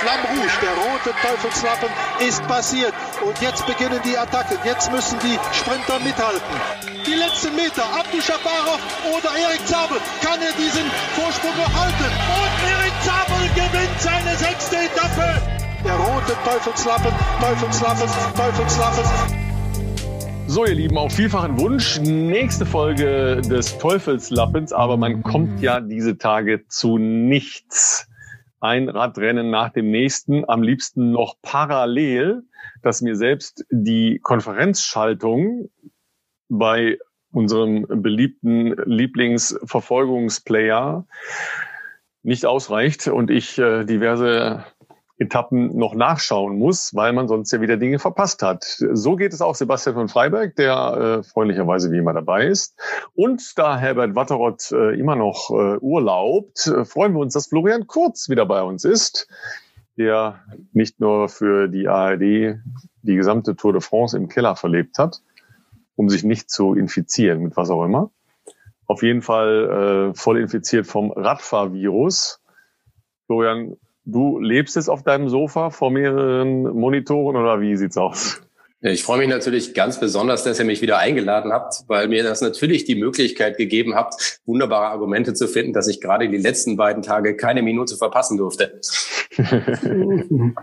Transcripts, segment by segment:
Flamme Rouge, der rote Teufelslappen, ist passiert. Und jetzt beginnen die Attacken. Jetzt müssen die Sprinter mithalten. Die letzten Meter, Abdu Shabarov oder Erik Zabel. Kann er diesen Vorsprung noch halten? Und Erik Zabel gewinnt seine sechste Etappe. Der rote Teufelslappen, Teufelslappen, Teufelslappen. So, ihr Lieben, auf vielfachen Wunsch. Nächste Folge des Teufelslappens, aber man kommt ja diese Tage zu nichts. Ein Radrennen nach dem nächsten, am liebsten noch parallel, dass mir selbst die Konferenzschaltung bei unserem beliebten Lieblingsverfolgungsplayer nicht ausreicht und ich äh, diverse Etappen noch nachschauen muss, weil man sonst ja wieder Dinge verpasst hat. So geht es auch Sebastian von Freiberg, der äh, freundlicherweise wie immer dabei ist. Und da Herbert Watterott äh, immer noch äh, urlaubt, äh, freuen wir uns, dass Florian Kurz wieder bei uns ist, der nicht nur für die ARD die gesamte Tour de France im Keller verlebt hat, um sich nicht zu infizieren mit was auch immer. Auf jeden Fall äh, voll infiziert vom Radfahrvirus. Florian, Du lebst jetzt auf deinem Sofa vor mehreren Monitoren oder wie sieht's aus? Ich freue mich natürlich ganz besonders, dass ihr mich wieder eingeladen habt, weil mir das natürlich die Möglichkeit gegeben habt, wunderbare Argumente zu finden, dass ich gerade die letzten beiden Tage keine Minute verpassen durfte.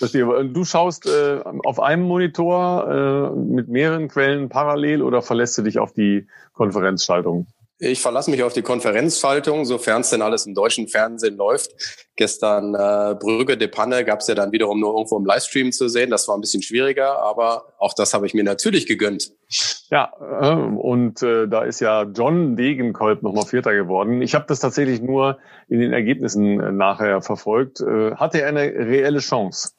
du schaust äh, auf einem Monitor äh, mit mehreren Quellen parallel oder verlässt du dich auf die Konferenzschaltung? Ich verlasse mich auf die Konferenzschaltung, sofern es denn alles im deutschen Fernsehen läuft. Gestern äh, Brügge de Panne gab es ja dann wiederum nur irgendwo im Livestream zu sehen. Das war ein bisschen schwieriger, aber auch das habe ich mir natürlich gegönnt. Ja, äh, und äh, da ist ja John Degenkolb nochmal Vierter geworden. Ich habe das tatsächlich nur in den Ergebnissen äh, nachher verfolgt. Äh, hatte er eine reelle Chance?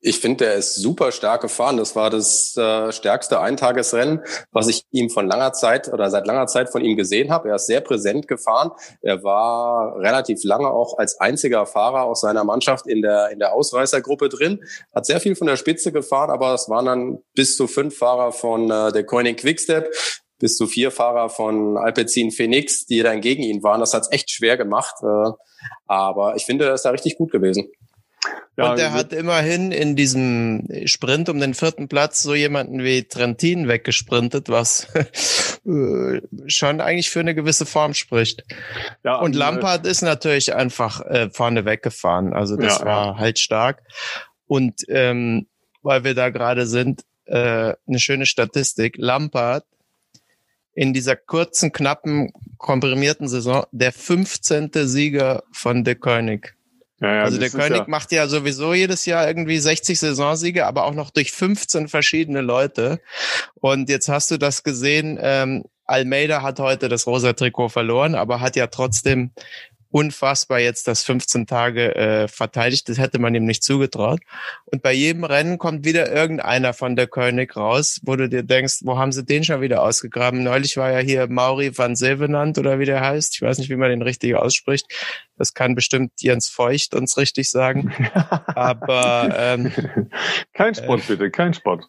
Ich finde, der ist super stark gefahren. Das war das äh, stärkste Eintagesrennen, was ich ihm von langer Zeit oder seit langer Zeit von ihm gesehen habe. Er ist sehr präsent gefahren. Er war relativ lange auch als einziger Fahrer aus seiner Mannschaft in der in der Ausreißergruppe drin. Hat sehr viel von der Spitze gefahren, aber es waren dann bis zu fünf Fahrer von äh, der Koenig Quickstep, bis zu vier Fahrer von Alpecin Phoenix, die dann gegen ihn waren. Das hat es echt schwer gemacht. Äh, aber ich finde, er ist da richtig gut gewesen. Ja, und er hat immerhin in diesem Sprint um den vierten Platz so jemanden wie Trentin weggesprintet, was äh, schon eigentlich für eine gewisse Form spricht. Ja, und äh, Lampard ist natürlich einfach äh, vorne weggefahren. Also das ja, war halt stark. Und ähm, weil wir da gerade sind, äh, eine schöne Statistik. Lampard in dieser kurzen, knappen, komprimierten Saison der 15. Sieger von De Koenig. Ja, ja, also der König ja macht ja sowieso jedes Jahr irgendwie 60 Saisonsiege, aber auch noch durch 15 verschiedene Leute. Und jetzt hast du das gesehen, ähm, Almeida hat heute das rosa Trikot verloren, aber hat ja trotzdem unfassbar jetzt das 15 Tage äh, verteidigt. Das hätte man ihm nicht zugetraut. Und bei jedem Rennen kommt wieder irgendeiner von der König raus, wo du dir denkst, wo haben sie den schon wieder ausgegraben? Neulich war ja hier Mauri van Sevenant oder wie der heißt. Ich weiß nicht, wie man den richtig ausspricht. Das kann bestimmt Jens Feucht uns richtig sagen. Aber ähm, kein Sport äh, bitte, kein Sport.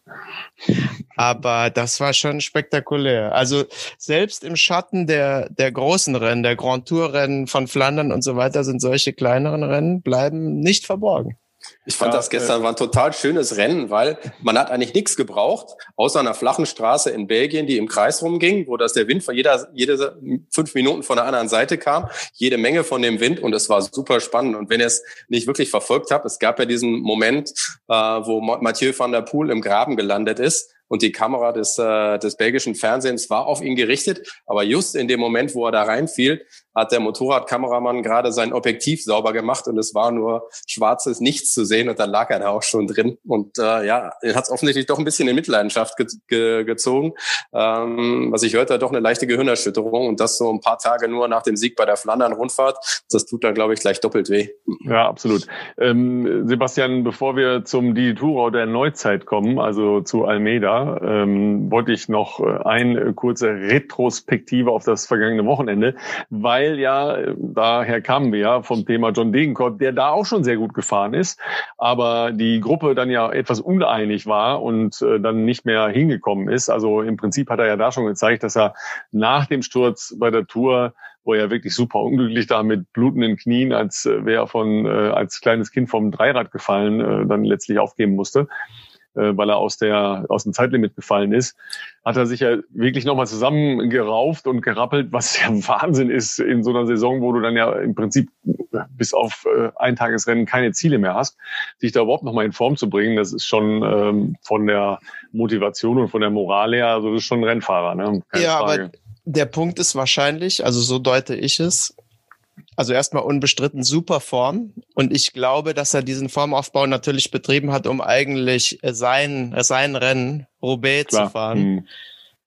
Aber das war schon spektakulär. Also selbst im Schatten der der großen Rennen, der Grand Tour Rennen von Flandern und so weiter, sind solche kleineren Rennen bleiben nicht verborgen. Ich fand ja, das gestern äh, war ein total schönes Rennen, weil man hat eigentlich nichts gebraucht, außer einer flachen Straße in Belgien, die im Kreis rumging, wo das der Wind von jeder, jede fünf Minuten von der anderen Seite kam, jede Menge von dem Wind und es war super spannend. Und wenn ihr es nicht wirklich verfolgt habt, es gab ja diesen Moment, äh, wo Mathieu van der Poel im Graben gelandet ist und die Kamera des, äh, des belgischen Fernsehens war auf ihn gerichtet. Aber just in dem Moment, wo er da reinfiel, hat der Motorradkameramann gerade sein Objektiv sauber gemacht und es war nur schwarzes Nichts zu sehen und dann lag er da auch schon drin. Und äh, ja, er hat es offensichtlich doch ein bisschen in Mitleidenschaft ge ge gezogen. Ähm, was ich hörte, doch eine leichte Gehirnerschütterung und das so ein paar Tage nur nach dem Sieg bei der Flandern-Rundfahrt. Das tut dann, glaube ich, gleich doppelt weh. Ja, absolut. Ähm, Sebastian, bevor wir zum Dituro der Neuzeit kommen, also zu Almeida, ähm, wollte ich noch äh, eine kurze Retrospektive auf das vergangene Wochenende, weil weil ja, daher kamen wir ja vom Thema John Degenkolb, der da auch schon sehr gut gefahren ist, aber die Gruppe dann ja etwas uneinig war und äh, dann nicht mehr hingekommen ist. Also im Prinzip hat er ja da schon gezeigt, dass er nach dem Sturz bei der Tour wo er wirklich super unglücklich da mit blutenden Knien, als äh, wäre von äh, als kleines Kind vom Dreirad gefallen, äh, dann letztlich aufgeben musste äh, weil er aus der aus dem Zeitlimit gefallen ist, hat er sich ja wirklich nochmal zusammengerauft und gerappelt, was ja Wahnsinn ist in so einer Saison, wo du dann ja im Prinzip bis auf äh, Eintagesrennen keine Ziele mehr hast, sich da überhaupt nochmal in Form zu bringen, das ist schon ähm, von der Motivation und von der Moral her, also das ist schon ein Rennfahrer. Ne? Keine ja, Frage. aber der Punkt ist wahrscheinlich, also so deute ich es, also erstmal unbestritten super Form. Und ich glaube, dass er diesen Formaufbau natürlich betrieben hat, um eigentlich sein, sein Rennen Roubaix Klar. zu fahren. Mhm.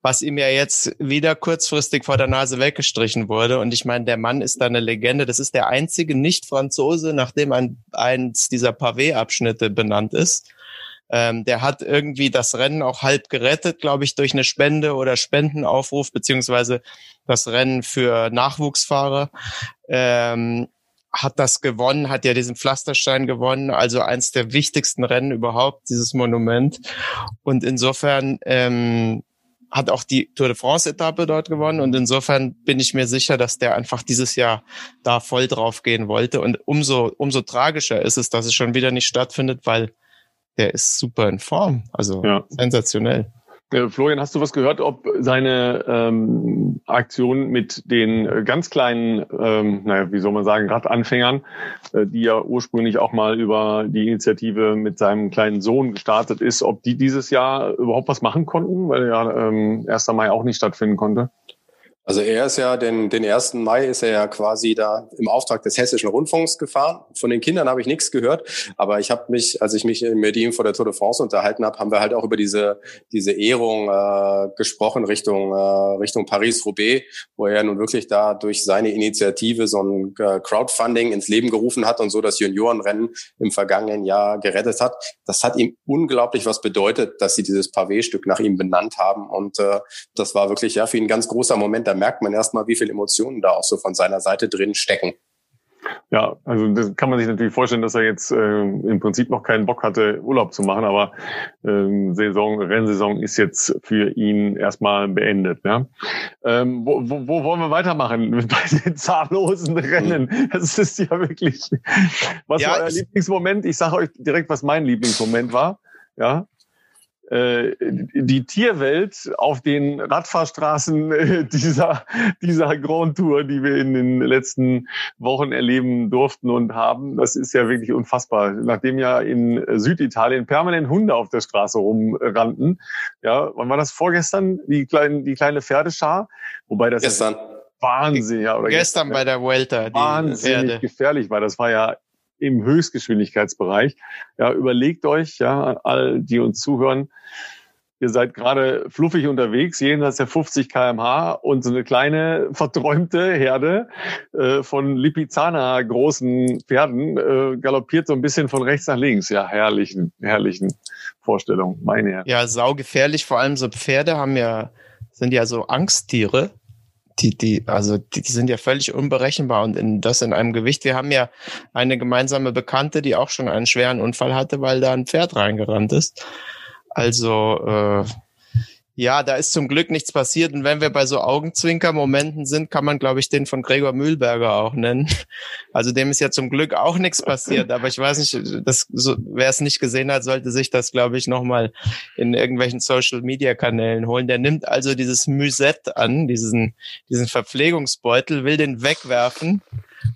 Was ihm ja jetzt wieder kurzfristig vor der Nase weggestrichen wurde. Und ich meine, der Mann ist da eine Legende. Das ist der einzige Nicht-Franzose, nachdem ein, eins dieser Pavé-Abschnitte benannt ist. Ähm, der hat irgendwie das Rennen auch halb gerettet, glaube ich, durch eine Spende oder Spendenaufruf, beziehungsweise das Rennen für Nachwuchsfahrer. Ähm, hat das gewonnen, hat ja diesen Pflasterstein gewonnen, also eins der wichtigsten Rennen überhaupt, dieses Monument. Und insofern ähm, hat auch die Tour de France-Etappe dort gewonnen. Und insofern bin ich mir sicher, dass der einfach dieses Jahr da voll drauf gehen wollte. Und umso, umso tragischer ist es, dass es schon wieder nicht stattfindet, weil der ist super in Form. Also ja. sensationell. Äh, Florian, hast du was gehört, ob seine ähm, Aktion mit den äh, ganz kleinen, ähm, naja, wie soll man sagen, Radanfängern, äh, die ja ursprünglich auch mal über die Initiative mit seinem kleinen Sohn gestartet ist, ob die dieses Jahr überhaupt was machen konnten, weil ja ähm, 1. Mai auch nicht stattfinden konnte? Also er ist ja, den, den 1. Mai ist er ja quasi da im Auftrag des Hessischen Rundfunks gefahren. Von den Kindern habe ich nichts gehört, aber ich habe mich, als ich mich mit ihm vor der Tour de France unterhalten habe, haben wir halt auch über diese, diese Ehrung äh, gesprochen Richtung, äh, Richtung Paris-Roubaix, wo er nun wirklich da durch seine Initiative so ein äh, Crowdfunding ins Leben gerufen hat und so das Juniorenrennen im vergangenen Jahr gerettet hat. Das hat ihm unglaublich was bedeutet, dass sie dieses Pavé-Stück nach ihm benannt haben und äh, das war wirklich ja für ihn ein ganz großer Moment da merkt man erstmal, wie viele Emotionen da auch so von seiner Seite drin stecken. Ja, also das kann man sich natürlich vorstellen, dass er jetzt äh, im Prinzip noch keinen Bock hatte, Urlaub zu machen, aber äh, Saison, Rennsaison ist jetzt für ihn erstmal beendet. Ja? Ähm, wo, wo, wo wollen wir weitermachen bei den zahllosen Rennen? Das ist ja wirklich. Was ja, war euer Lieblingsmoment? Ich sage euch direkt, was mein Lieblingsmoment war. Ja, die Tierwelt auf den Radfahrstraßen äh, dieser, dieser Grand Tour, die wir in den letzten Wochen erleben durften und haben, das ist ja wirklich unfassbar. Nachdem ja in Süditalien permanent Hunde auf der Straße rumrannten, ja, wann war das vorgestern, die kleinen, die kleine Pferdeschar? Wobei das gestern. Wahnsinn, ja. Oder gestern, gestern bei der Vuelta. Wahnsinnig gefährlich war. Das war ja im Höchstgeschwindigkeitsbereich. Ja, überlegt euch, ja, all die uns zuhören, ihr seid gerade fluffig unterwegs, jenseits der 50 kmh und so eine kleine verträumte Herde äh, von Lipizzaner großen Pferden äh, galoppiert so ein bisschen von rechts nach links. Ja, herrlichen, herrlichen Vorstellung, meine Herren. Ja, saugefährlich. Vor allem so Pferde haben ja, sind ja so Angsttiere die, die, also die, die sind ja völlig unberechenbar und in, das in einem Gewicht. Wir haben ja eine gemeinsame Bekannte, die auch schon einen schweren Unfall hatte, weil da ein Pferd reingerannt ist. Also äh, ja, da ist zum Glück nichts passiert. Und wenn wir bei so Augenzwinker-Momenten sind, kann man, glaube ich, den von Gregor Mühlberger auch nennen. Also dem ist ja zum Glück auch nichts passiert. Aber ich weiß nicht, das, so, wer es nicht gesehen hat, sollte sich das, glaube ich, nochmal in irgendwelchen Social-Media-Kanälen holen. Der nimmt also dieses Musette an, diesen, diesen Verpflegungsbeutel, will den wegwerfen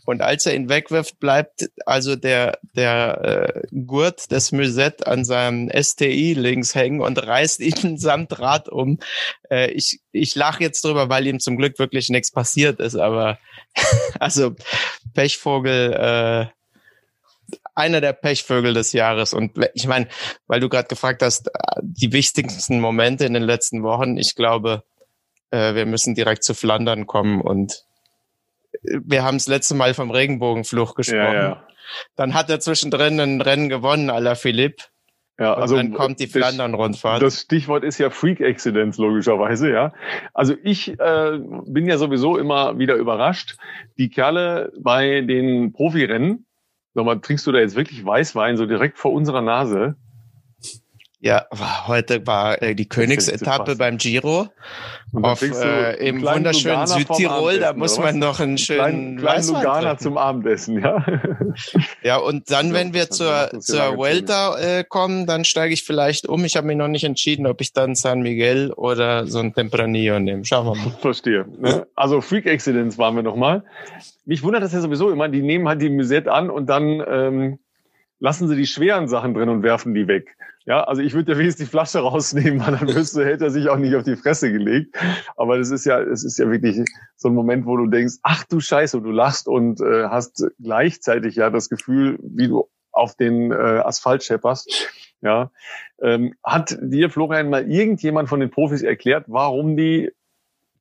und als er ihn wegwirft, bleibt also der, der äh, Gurt des Musette an seinem STI links hängen und reißt ihn samt Rad um. Äh, ich ich lache jetzt drüber, weil ihm zum Glück wirklich nichts passiert ist, aber also Pechvogel, äh, einer der Pechvögel des Jahres. Und ich meine, weil du gerade gefragt hast, die wichtigsten Momente in den letzten Wochen, ich glaube, äh, wir müssen direkt zu Flandern kommen und wir haben das letzte Mal vom Regenbogenfluch gesprochen. Ja, ja. Dann hat er zwischendrin ein Rennen gewonnen, à la Philipp. Ja, also und dann kommt die Flandern-Rundfahrt. Das Stichwort ist ja Freak Accidents logischerweise, ja. Also ich äh, bin ja sowieso immer wieder überrascht. Die Kerle bei den Profirennen, sag mal, trinkst du da jetzt wirklich Weißwein so direkt vor unserer Nase? Ja, heute war äh, die Königsetappe beim Giro auf, äh, im wunderschönen Südtirol. Da muss man noch einen schönen kleinen, kleinen Lugana zum Abendessen, ja. Ja, und dann, wenn wir zur, zur Vuelta äh, kommen, dann steige ich vielleicht um. Ich habe mich noch nicht entschieden, ob ich dann San Miguel oder so ein Tempranillo nehme. Schauen wir mal. Verstehe. Ne? Also Freak Excellence waren wir nochmal. Mich wundert das ja sowieso immer, die nehmen halt die Musette an und dann ähm, lassen sie die schweren Sachen drin und werfen die weg. Ja, also ich würde ja wenigstens die Flasche rausnehmen, weil dann wirst du, hätte er sich auch nicht auf die Fresse gelegt. Aber das ist ja, es ist ja wirklich so ein Moment, wo du denkst, ach du Scheiße, du lachst und äh, hast gleichzeitig ja das Gefühl, wie du auf den äh, Asphalt schepperst. Ja, ähm, hat dir Florian mal irgendjemand von den Profis erklärt, warum die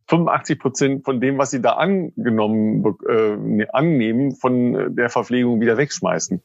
85 Prozent von dem, was sie da angenommen äh, annehmen, von der Verpflegung wieder wegschmeißen?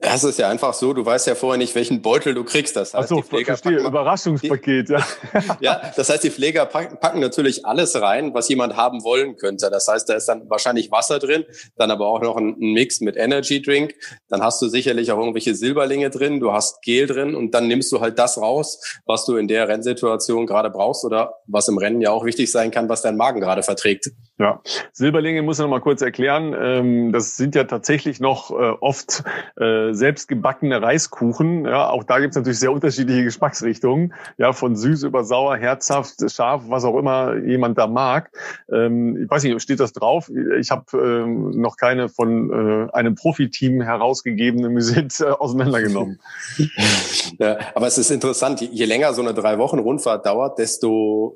Das ist ja einfach so, du weißt ja vorher nicht, welchen Beutel du kriegst. Das heißt, Ach so, die Pfleger verstehe, packen, Überraschungspaket, ja. ja, das heißt, die Pfleger packen, packen natürlich alles rein, was jemand haben wollen könnte. Das heißt, da ist dann wahrscheinlich Wasser drin, dann aber auch noch ein, ein Mix mit Energy Drink. Dann hast du sicherlich auch irgendwelche Silberlinge drin, du hast Gel drin und dann nimmst du halt das raus, was du in der Rennsituation gerade brauchst oder was im Rennen ja auch wichtig sein kann, was dein Magen gerade verträgt. Ja, Silberlinge muss ich noch mal kurz erklären. Ähm, das sind ja tatsächlich noch äh, oft äh, selbstgebackene Reiskuchen. Ja, auch da gibt es natürlich sehr unterschiedliche Geschmacksrichtungen. Ja, von süß über sauer, herzhaft, scharf, was auch immer jemand da mag. Ähm, ich weiß nicht, steht das drauf? Ich habe ähm, noch keine von äh, einem Profiteam herausgegebene Musik auseinandergenommen. ja, aber es ist interessant, je länger so eine drei Wochen Rundfahrt dauert, desto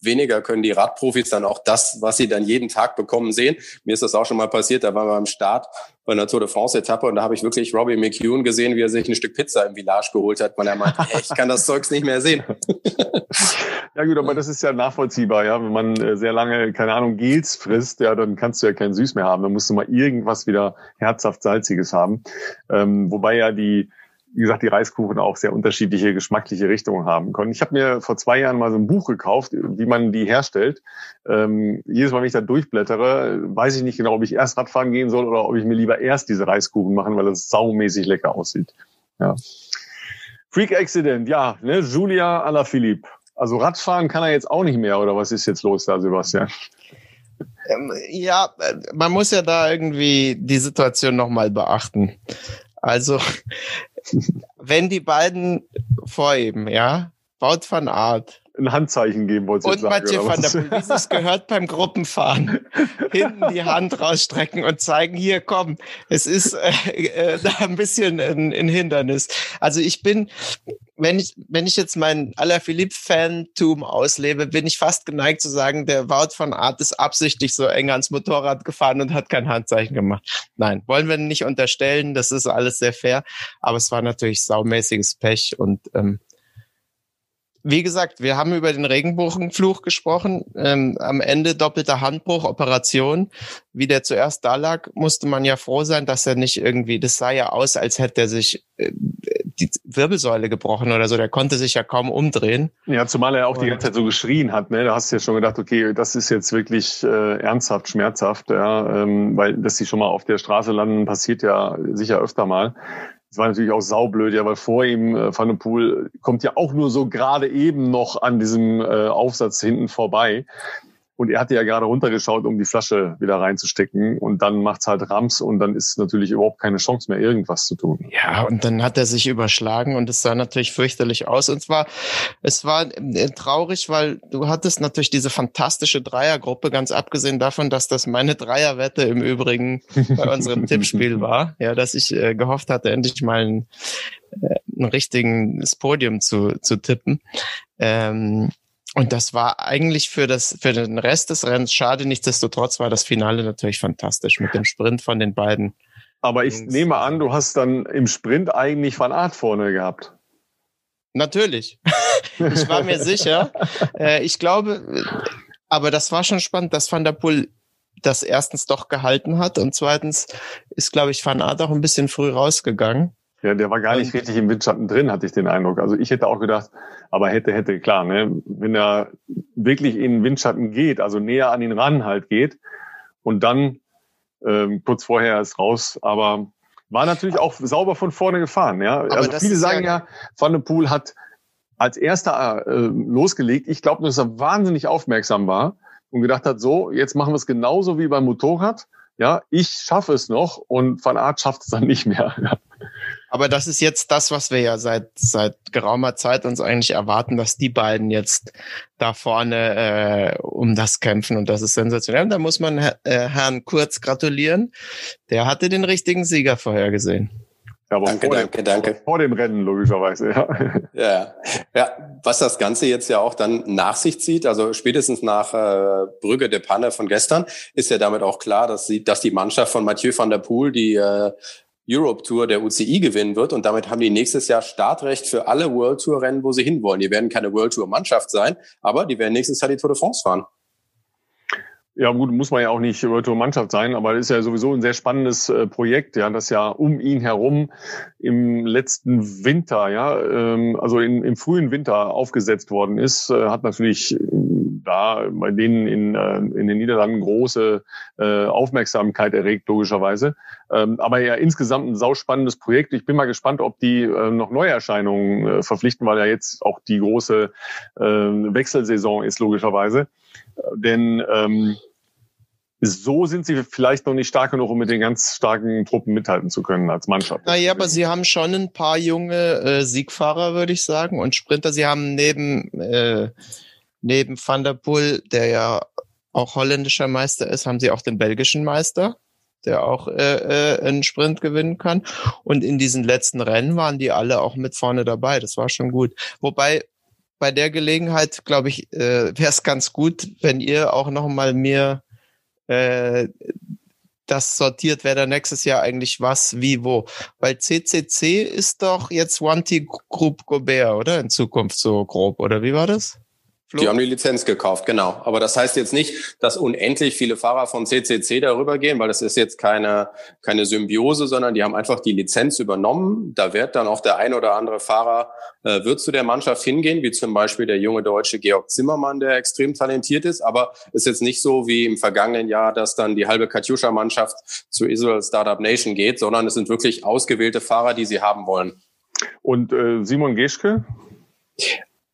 weniger können die Radprofis dann auch das, was sie sie dann jeden Tag bekommen sehen. Mir ist das auch schon mal passiert, da waren wir am Start bei einer Tour de France-Etappe und da habe ich wirklich Robbie McEwen gesehen, wie er sich ein Stück Pizza im Village geholt hat, weil er meinte, hey, ich kann das Zeugs nicht mehr sehen. ja gut, aber das ist ja nachvollziehbar, ja. Wenn man äh, sehr lange, keine Ahnung, Gels frisst, ja, dann kannst du ja kein Süß mehr haben. Dann musst du mal irgendwas wieder herzhaft Salziges haben. Ähm, wobei ja die wie gesagt, die Reiskuchen auch sehr unterschiedliche geschmackliche Richtungen haben können. Ich habe mir vor zwei Jahren mal so ein Buch gekauft, wie man die herstellt. Ähm, jedes Mal, wenn ich da durchblättere, weiß ich nicht genau, ob ich erst Radfahren gehen soll oder ob ich mir lieber erst diese Reiskuchen machen, weil das saumäßig lecker aussieht. Ja. Freak Accident, ja, ne, Julia Alaphilippe. Also Radfahren kann er jetzt auch nicht mehr, oder was ist jetzt los da, Sebastian? Ähm, ja, äh, man muss ja da irgendwie die Situation nochmal beachten. Also wenn die beiden vor ihm, ja, Wout van Art, ein Handzeichen geben wollte. Und Mathieu van der Poel, gehört beim Gruppenfahren, hinten die Hand rausstrecken und zeigen, hier komm, es ist äh, äh, da ein bisschen ein, ein Hindernis. Also ich bin, wenn ich, wenn ich jetzt mein Alaphilippe-Fantum auslebe, bin ich fast geneigt zu sagen, der Wout von Art ist absichtlich so eng ans Motorrad gefahren und hat kein Handzeichen gemacht. Nein, wollen wir nicht unterstellen, das ist alles sehr fair, aber es war natürlich saumäßiges Pech und ähm, wie gesagt, wir haben über den Regenbogenfluch gesprochen. Ähm, am Ende doppelter Handbruch, Operation. Wie der zuerst da lag, musste man ja froh sein, dass er nicht irgendwie, das sah ja aus, als hätte er sich äh, die Wirbelsäule gebrochen oder so. Der konnte sich ja kaum umdrehen. Ja, zumal er auch die ganze Zeit so geschrien hat. Ne? Da hast du ja schon gedacht, okay, das ist jetzt wirklich äh, ernsthaft, schmerzhaft, ja, ähm, weil dass sie schon mal auf der Straße landen, passiert ja sicher öfter mal. Das war natürlich auch saublöd, ja, weil vor ihm äh, Van der Poel kommt ja auch nur so gerade eben noch an diesem äh, Aufsatz hinten vorbei. Und er hatte ja gerade runtergeschaut, um die Flasche wieder reinzustecken. Und dann macht's halt Rams und dann ist natürlich überhaupt keine Chance mehr, irgendwas zu tun. Ja, und dann hat er sich überschlagen und es sah natürlich fürchterlich aus. Und zwar, es war äh, traurig, weil du hattest natürlich diese fantastische Dreiergruppe, ganz abgesehen davon, dass das meine Dreierwette im Übrigen bei unserem Tippspiel war. Ja, dass ich äh, gehofft hatte, endlich mal ein, äh, ein richtiges Podium zu, zu tippen. Ähm, und das war eigentlich für das, für den Rest des Rennens schade. Nichtsdestotrotz war das Finale natürlich fantastisch mit dem Sprint von den beiden. Aber ich nehme an, du hast dann im Sprint eigentlich Van Art vorne gehabt. Natürlich. ich war mir sicher. Äh, ich glaube, aber das war schon spannend, dass Van der Poel das erstens doch gehalten hat und zweitens ist, glaube ich, Van Art auch ein bisschen früh rausgegangen. Ja, der war gar nicht richtig im Windschatten drin, hatte ich den Eindruck. Also ich hätte auch gedacht, aber hätte, hätte, klar, ne? wenn er wirklich in den Windschatten geht, also näher an ihn ran halt geht und dann ähm, kurz vorher ist raus, aber war natürlich auch sauber von vorne gefahren. Ja, Aber also viele sagen ja, ja, Van der Poel hat als erster äh, losgelegt. Ich glaube, dass er wahnsinnig aufmerksam war und gedacht hat, so, jetzt machen wir es genauso wie beim Motorrad. Ja, ich schaffe es noch und Van Aert schafft es dann nicht mehr. Aber das ist jetzt das, was wir ja seit seit geraumer Zeit uns eigentlich erwarten, dass die beiden jetzt da vorne äh, um das kämpfen und das ist sensationell. Da muss man äh, Herrn Kurz gratulieren. Der hatte den richtigen Sieger vorhergesehen. Ja, aber danke, danke, dem, danke. Vor dem Rennen, logischerweise, ja. ja. Ja, was das Ganze jetzt ja auch dann nach sich zieht, also spätestens nach äh, Brügge de Panne von gestern, ist ja damit auch klar, dass, sie, dass die Mannschaft von Mathieu van der Poel die äh, Europe Tour der UCI gewinnen wird und damit haben die nächstes Jahr Startrecht für alle World Tour Rennen, wo sie hinwollen. Die werden keine World Tour Mannschaft sein, aber die werden nächstes Jahr die Tour de France fahren. Ja, gut, muss man ja auch nicht World Tour Mannschaft sein, aber es ist ja sowieso ein sehr spannendes äh, Projekt, ja, das ja um ihn herum im letzten Winter, ja, ähm, also in, im frühen Winter aufgesetzt worden ist, äh, hat natürlich da bei denen in, äh, in den Niederlanden große äh, Aufmerksamkeit erregt, logischerweise. Ähm, aber ja, insgesamt ein sauspannendes Projekt. Ich bin mal gespannt, ob die äh, noch Neuerscheinungen äh, verpflichten, weil ja jetzt auch die große äh, Wechselsaison ist, logischerweise. Denn ähm, so sind sie vielleicht noch nicht stark genug, um mit den ganz starken Truppen mithalten zu können als Mannschaft. Naja, aber sie haben schon ein paar junge äh, Siegfahrer, würde ich sagen, und Sprinter. Sie haben neben, äh, neben Van der Poel, der ja auch holländischer Meister ist, haben sie auch den belgischen Meister, der auch äh, äh, einen Sprint gewinnen kann. Und in diesen letzten Rennen waren die alle auch mit vorne dabei. Das war schon gut. Wobei bei der Gelegenheit, glaube ich, äh, wäre es ganz gut, wenn ihr auch noch mal mir äh, das sortiert, wer da nächstes Jahr eigentlich was, wie, wo. Weil CCC ist doch jetzt One Group Gobert, oder? In Zukunft so grob, oder wie war das? Flo? Die haben die Lizenz gekauft, genau. Aber das heißt jetzt nicht, dass unendlich viele Fahrer von CCC darüber gehen, weil das ist jetzt keine, keine Symbiose, sondern die haben einfach die Lizenz übernommen. Da wird dann auch der ein oder andere Fahrer, äh, wird zu der Mannschaft hingehen, wie zum Beispiel der junge deutsche Georg Zimmermann, der extrem talentiert ist. Aber ist jetzt nicht so wie im vergangenen Jahr, dass dann die halbe Katjuscha-Mannschaft zu Israel Startup Nation geht, sondern es sind wirklich ausgewählte Fahrer, die sie haben wollen. Und äh, Simon Geschke?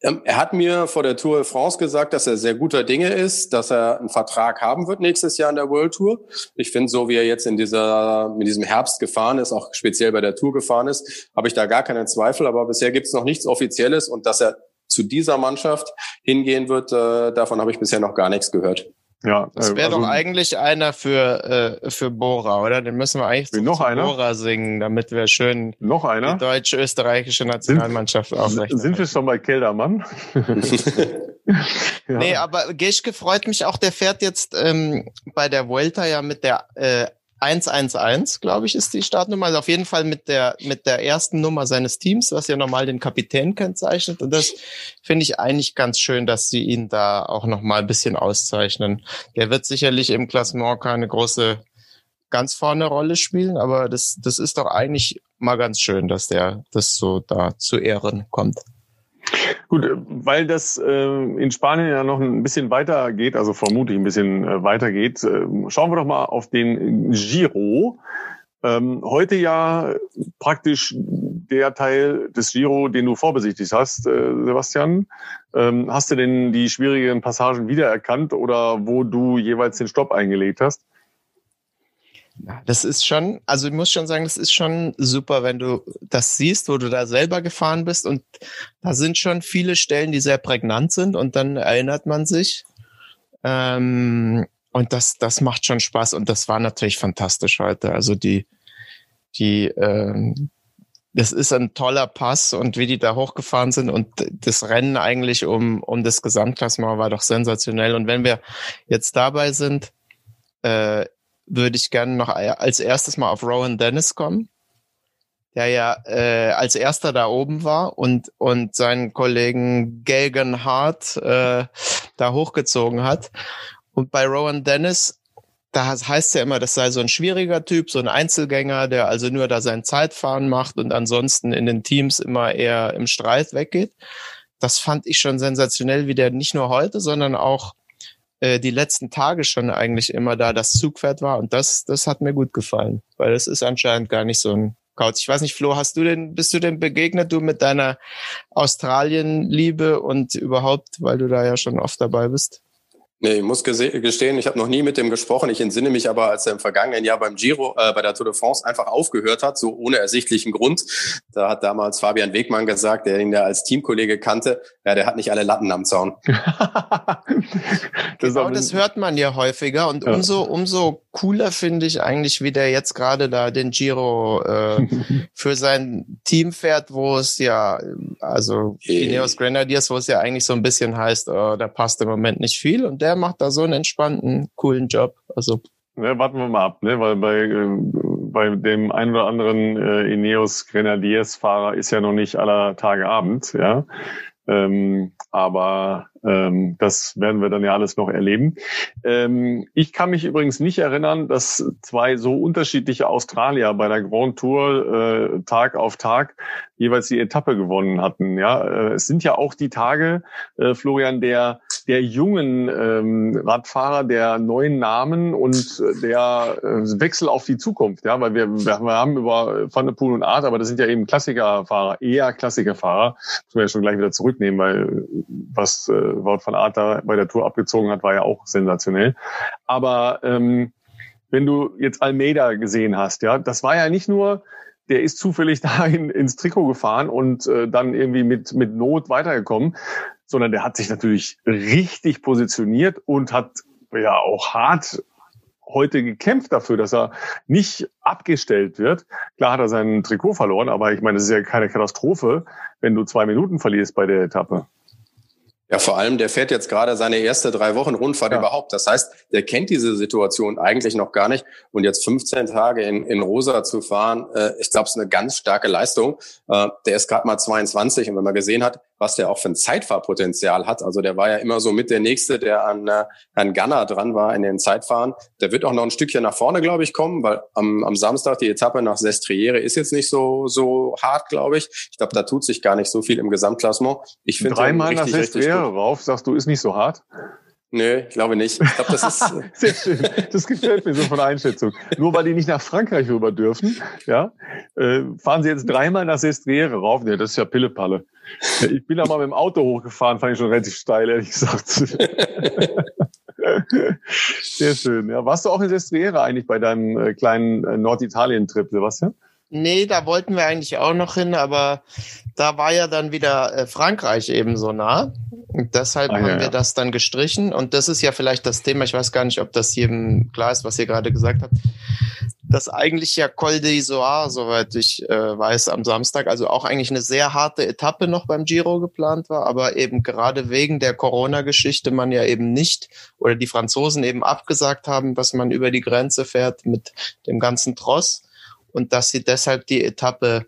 Ähm, er hat mir vor der Tour de France gesagt, dass er sehr guter Dinge ist, dass er einen Vertrag haben wird nächstes Jahr in der World Tour. Ich finde, so wie er jetzt in dieser, mit diesem Herbst gefahren ist, auch speziell bei der Tour gefahren ist, habe ich da gar keine Zweifel. Aber bisher gibt es noch nichts Offizielles und dass er zu dieser Mannschaft hingehen wird, äh, davon habe ich bisher noch gar nichts gehört. Ja, das wäre also, doch eigentlich einer für, äh, für Bora, oder? Den müssen wir eigentlich noch einer? Bora singen, damit wir schön noch einer? die deutsche-österreichische Nationalmannschaft aufrechnen. Sind wir schon bei Keldermann? ja. Nee, aber Geschke freut mich auch, der fährt jetzt ähm, bei der Vuelta ja mit der äh, 111, glaube ich, ist die Startnummer. Also auf jeden Fall mit der, mit der ersten Nummer seines Teams, was ja normal den Kapitän kennzeichnet. Und das finde ich eigentlich ganz schön, dass sie ihn da auch noch mal ein bisschen auszeichnen. Der wird sicherlich im Klassement keine große ganz vorne Rolle spielen, aber das, das ist doch eigentlich mal ganz schön, dass der das so da zu Ehren kommt. Gut, weil das äh, in Spanien ja noch ein bisschen weiter geht, also vermutlich ein bisschen äh, weiter geht, äh, schauen wir doch mal auf den Giro. Ähm, heute ja praktisch der Teil des Giro, den du vorbesichtigt hast, äh, Sebastian. Ähm, hast du denn die schwierigen Passagen wiedererkannt oder wo du jeweils den Stopp eingelegt hast? Das ist schon, also ich muss schon sagen, das ist schon super, wenn du das siehst, wo du da selber gefahren bist und da sind schon viele Stellen, die sehr prägnant sind und dann erinnert man sich. Ähm, und das, das macht schon Spaß und das war natürlich fantastisch heute. Also die, die, ähm, das ist ein toller Pass und wie die da hochgefahren sind und das Rennen eigentlich um, um das Gesamtklassement war doch sensationell. Und wenn wir jetzt dabei sind, äh, würde ich gerne noch als erstes mal auf Rowan Dennis kommen, der ja äh, als erster da oben war und, und seinen Kollegen Gagan Hart äh, da hochgezogen hat. Und bei Rowan Dennis, da heißt ja immer, das sei so ein schwieriger Typ, so ein Einzelgänger, der also nur da sein Zeitfahren macht und ansonsten in den Teams immer eher im Streit weggeht. Das fand ich schon sensationell, wie der nicht nur heute, sondern auch äh, die letzten Tage schon eigentlich immer da das Zugpferd war und das, das hat mir gut gefallen, weil es ist anscheinend gar nicht so ein Kauz. Ich weiß nicht, Flo, hast du denn, bist du denn begegnet, du mit deiner Australien-Liebe und überhaupt, weil du da ja schon oft dabei bist? Nee, ich muss gestehen, ich habe noch nie mit dem gesprochen. Ich entsinne mich aber, als er im vergangenen Jahr beim Giro, äh, bei der Tour de France einfach aufgehört hat, so ohne ersichtlichen Grund. Da hat damals Fabian Wegmann gesagt, der ihn ja als Teamkollege kannte, ja, der hat nicht alle Latten am Zaun. das genau, das hört man ja häufiger und ja. umso umso cooler finde ich eigentlich, wie der jetzt gerade da den Giro äh, für sein Team fährt, wo es ja, also Ineos Grenadiers, wo es ja eigentlich so ein bisschen heißt, oh, da passt im Moment nicht viel und der der macht da so einen entspannten, coolen Job. Also ja, warten wir mal ab, ne? weil bei, äh, bei dem einen oder anderen äh, Ineos Grenadiers Fahrer ist ja noch nicht aller Tage Abend, ja. Ähm, aber ähm, das werden wir dann ja alles noch erleben. Ähm, ich kann mich übrigens nicht erinnern, dass zwei so unterschiedliche Australier bei der Grand Tour äh, Tag auf Tag jeweils die Etappe gewonnen hatten. Ja, äh, es sind ja auch die Tage, äh, Florian, der der jungen ähm, Radfahrer, der neuen Namen und der äh, Wechsel auf die Zukunft. Ja, weil wir, wir haben über Van der Poel und Art, aber das sind ja eben Klassikerfahrer, eher Klassikerfahrer. Muss man ja schon gleich wieder zurücknehmen, weil was äh, Wout van Aert da bei der Tour abgezogen hat, war ja auch sensationell. Aber ähm, wenn du jetzt Almeida gesehen hast, ja, das war ja nicht nur, der ist zufällig da in, ins Trikot gefahren und äh, dann irgendwie mit, mit Not weitergekommen, sondern der hat sich natürlich richtig positioniert und hat ja auch hart heute gekämpft dafür, dass er nicht abgestellt wird. Klar hat er sein Trikot verloren, aber ich meine, das ist ja keine Katastrophe, wenn du zwei Minuten verlierst bei der Etappe. Ja, vor allem, der fährt jetzt gerade seine erste drei Wochen Rundfahrt ja. überhaupt. Das heißt, der kennt diese Situation eigentlich noch gar nicht. Und jetzt 15 Tage in, in Rosa zu fahren, äh, ich glaube, es ist eine ganz starke Leistung. Äh, der ist gerade mal 22 und wenn man gesehen hat, was der auch für ein Zeitfahrpotenzial hat. Also der war ja immer so mit der Nächste, der an, äh, an Ghana dran war in den Zeitfahren. Der wird auch noch ein Stückchen nach vorne, glaube ich, kommen, weil am, am Samstag die Etappe nach Sestriere ist jetzt nicht so, so hart, glaube ich. Ich glaube, da tut sich gar nicht so viel im Gesamtklassement. Ich finde Dreimal nach Sestriere rauf, sagst du, ist nicht so hart? Nö, ich glaube nicht. Ich glaube, das ist sehr schön. Das gefällt mir so von der Einschätzung. Nur weil die nicht nach Frankreich rüber dürfen, ja, äh, fahren sie jetzt dreimal nach Sestriere rauf. Nee, das ist ja Pillepalle. Ich bin da mal mit dem Auto hochgefahren, fand ich schon relativ steil, ehrlich gesagt. Sehr schön. Ja, warst du auch in Sestriere eigentlich bei deinem äh, kleinen äh, Norditalien-Trip, Sebastian? Nee, da wollten wir eigentlich auch noch hin, aber da war ja dann wieder äh, Frankreich eben so nah. Und deshalb ah, haben ja, wir ja. das dann gestrichen. Und das ist ja vielleicht das Thema. Ich weiß gar nicht, ob das jedem klar ist, was ihr gerade gesagt habt. Das eigentlich ja Col d'Isoire, soweit ich äh, weiß, am Samstag, also auch eigentlich eine sehr harte Etappe noch beim Giro geplant war, aber eben gerade wegen der Corona-Geschichte man ja eben nicht oder die Franzosen eben abgesagt haben, dass man über die Grenze fährt mit dem ganzen Tross und dass sie deshalb die Etappe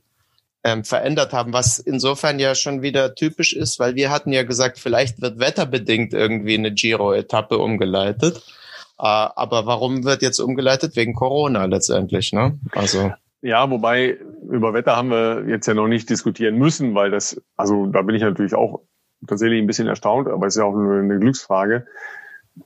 ähm, verändert haben, was insofern ja schon wieder typisch ist, weil wir hatten ja gesagt, vielleicht wird wetterbedingt irgendwie eine Giro-Etappe umgeleitet. Äh, aber warum wird jetzt umgeleitet? Wegen Corona letztendlich, ne? Also. Ja, wobei über Wetter haben wir jetzt ja noch nicht diskutieren müssen, weil das, also da bin ich natürlich auch tatsächlich ein bisschen erstaunt, aber es ist ja auch eine Glücksfrage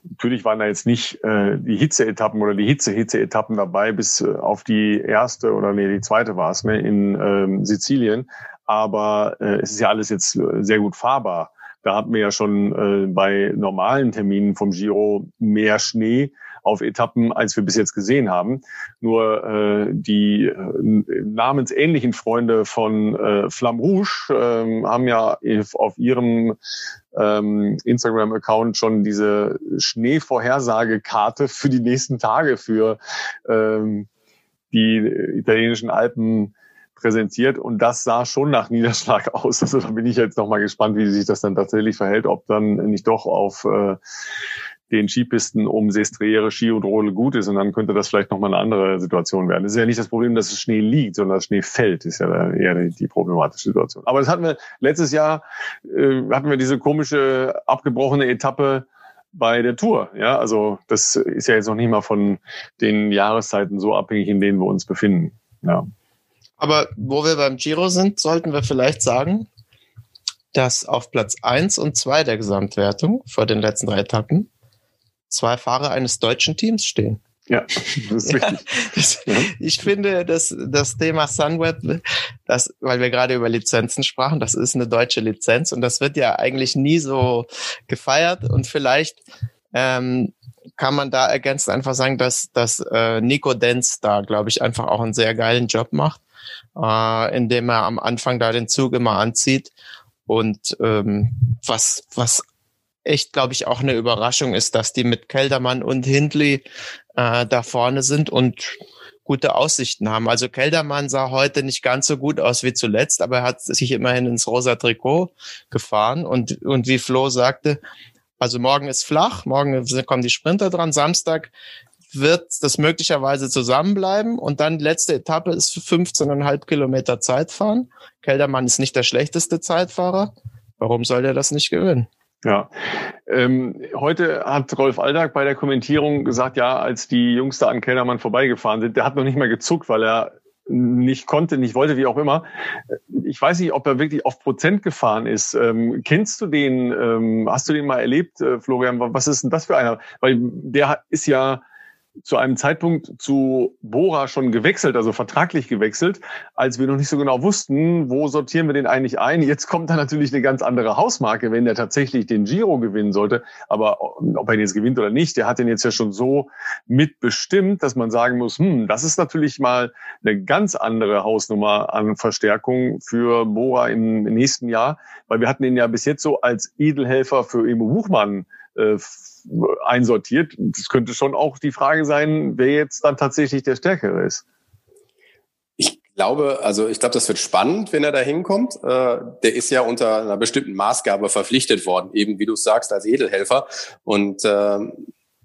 natürlich waren da jetzt nicht äh, die Hitze-Etappen oder die Hitze-Hitze-Etappen dabei bis äh, auf die erste oder nee, die zweite war es, ne, in ähm, Sizilien. Aber äh, es ist ja alles jetzt äh, sehr gut fahrbar. Da hatten wir ja schon äh, bei normalen Terminen vom Giro mehr Schnee auf Etappen, als wir bis jetzt gesehen haben. Nur äh, die äh, namensähnlichen Freunde von äh, Flamme Rouge äh, haben ja auf ihrem ähm, Instagram-Account schon diese Schneevorhersagekarte für die nächsten Tage für ähm, die italienischen Alpen präsentiert und das sah schon nach Niederschlag aus. Also da bin ich jetzt noch mal gespannt, wie sich das dann tatsächlich verhält, ob dann nicht doch auf äh, den Skipisten um Sestriere Ski und Rodel gut ist und dann könnte das vielleicht nochmal eine andere Situation werden. Es ist ja nicht das Problem, dass es Schnee liegt, sondern dass Schnee fällt, ist ja eher die, die problematische Situation. Aber das hatten wir letztes Jahr, äh, hatten wir diese komische abgebrochene Etappe bei der Tour. Ja, also das ist ja jetzt noch nicht mal von den Jahreszeiten so abhängig, in denen wir uns befinden. Ja. Aber wo wir beim Giro sind, sollten wir vielleicht sagen, dass auf Platz eins und zwei der Gesamtwertung vor den letzten drei Etappen zwei Fahrer eines deutschen Teams stehen. Ja, das ist richtig. Ja, ich finde, dass das Thema Sunweb, das, weil wir gerade über Lizenzen sprachen, das ist eine deutsche Lizenz und das wird ja eigentlich nie so gefeiert und vielleicht ähm, kann man da ergänzend einfach sagen, dass, dass äh, Nico Denz da, glaube ich, einfach auch einen sehr geilen Job macht, äh, indem er am Anfang da den Zug immer anzieht und ähm, was, was echt, glaube ich, auch eine Überraschung ist, dass die mit Keldermann und Hindley äh, da vorne sind und gute Aussichten haben. Also Keldermann sah heute nicht ganz so gut aus wie zuletzt, aber er hat sich immerhin ins rosa Trikot gefahren und, und wie Flo sagte, also morgen ist flach, morgen kommen die Sprinter dran, Samstag wird das möglicherweise zusammenbleiben und dann letzte Etappe ist 15,5 Kilometer Zeitfahren. Keldermann ist nicht der schlechteste Zeitfahrer. Warum soll er das nicht gewinnen? Ja, ähm, heute hat Rolf Aldag bei der Kommentierung gesagt, ja, als die Jungs da an Kellermann vorbeigefahren sind, der hat noch nicht mal gezuckt, weil er nicht konnte, nicht wollte, wie auch immer. Ich weiß nicht, ob er wirklich auf Prozent gefahren ist. Ähm, kennst du den? Ähm, hast du den mal erlebt, äh, Florian? Was ist denn das für einer? Weil der ist ja zu einem Zeitpunkt zu Bora schon gewechselt, also vertraglich gewechselt, als wir noch nicht so genau wussten, wo sortieren wir den eigentlich ein. Jetzt kommt da natürlich eine ganz andere Hausmarke, wenn der tatsächlich den Giro gewinnen sollte. Aber ob er ihn jetzt gewinnt oder nicht, der hat den jetzt ja schon so mitbestimmt, dass man sagen muss, hm, das ist natürlich mal eine ganz andere Hausnummer an Verstärkung für Bora im nächsten Jahr, weil wir hatten ihn ja bis jetzt so als Edelhelfer für Emo Buchmann einsortiert. Das könnte schon auch die Frage sein, wer jetzt dann tatsächlich der Stärkere ist. Ich glaube, also ich glaube, das wird spannend, wenn er da hinkommt. Äh, der ist ja unter einer bestimmten Maßgabe verpflichtet worden, eben wie du sagst, als Edelhelfer. Und äh,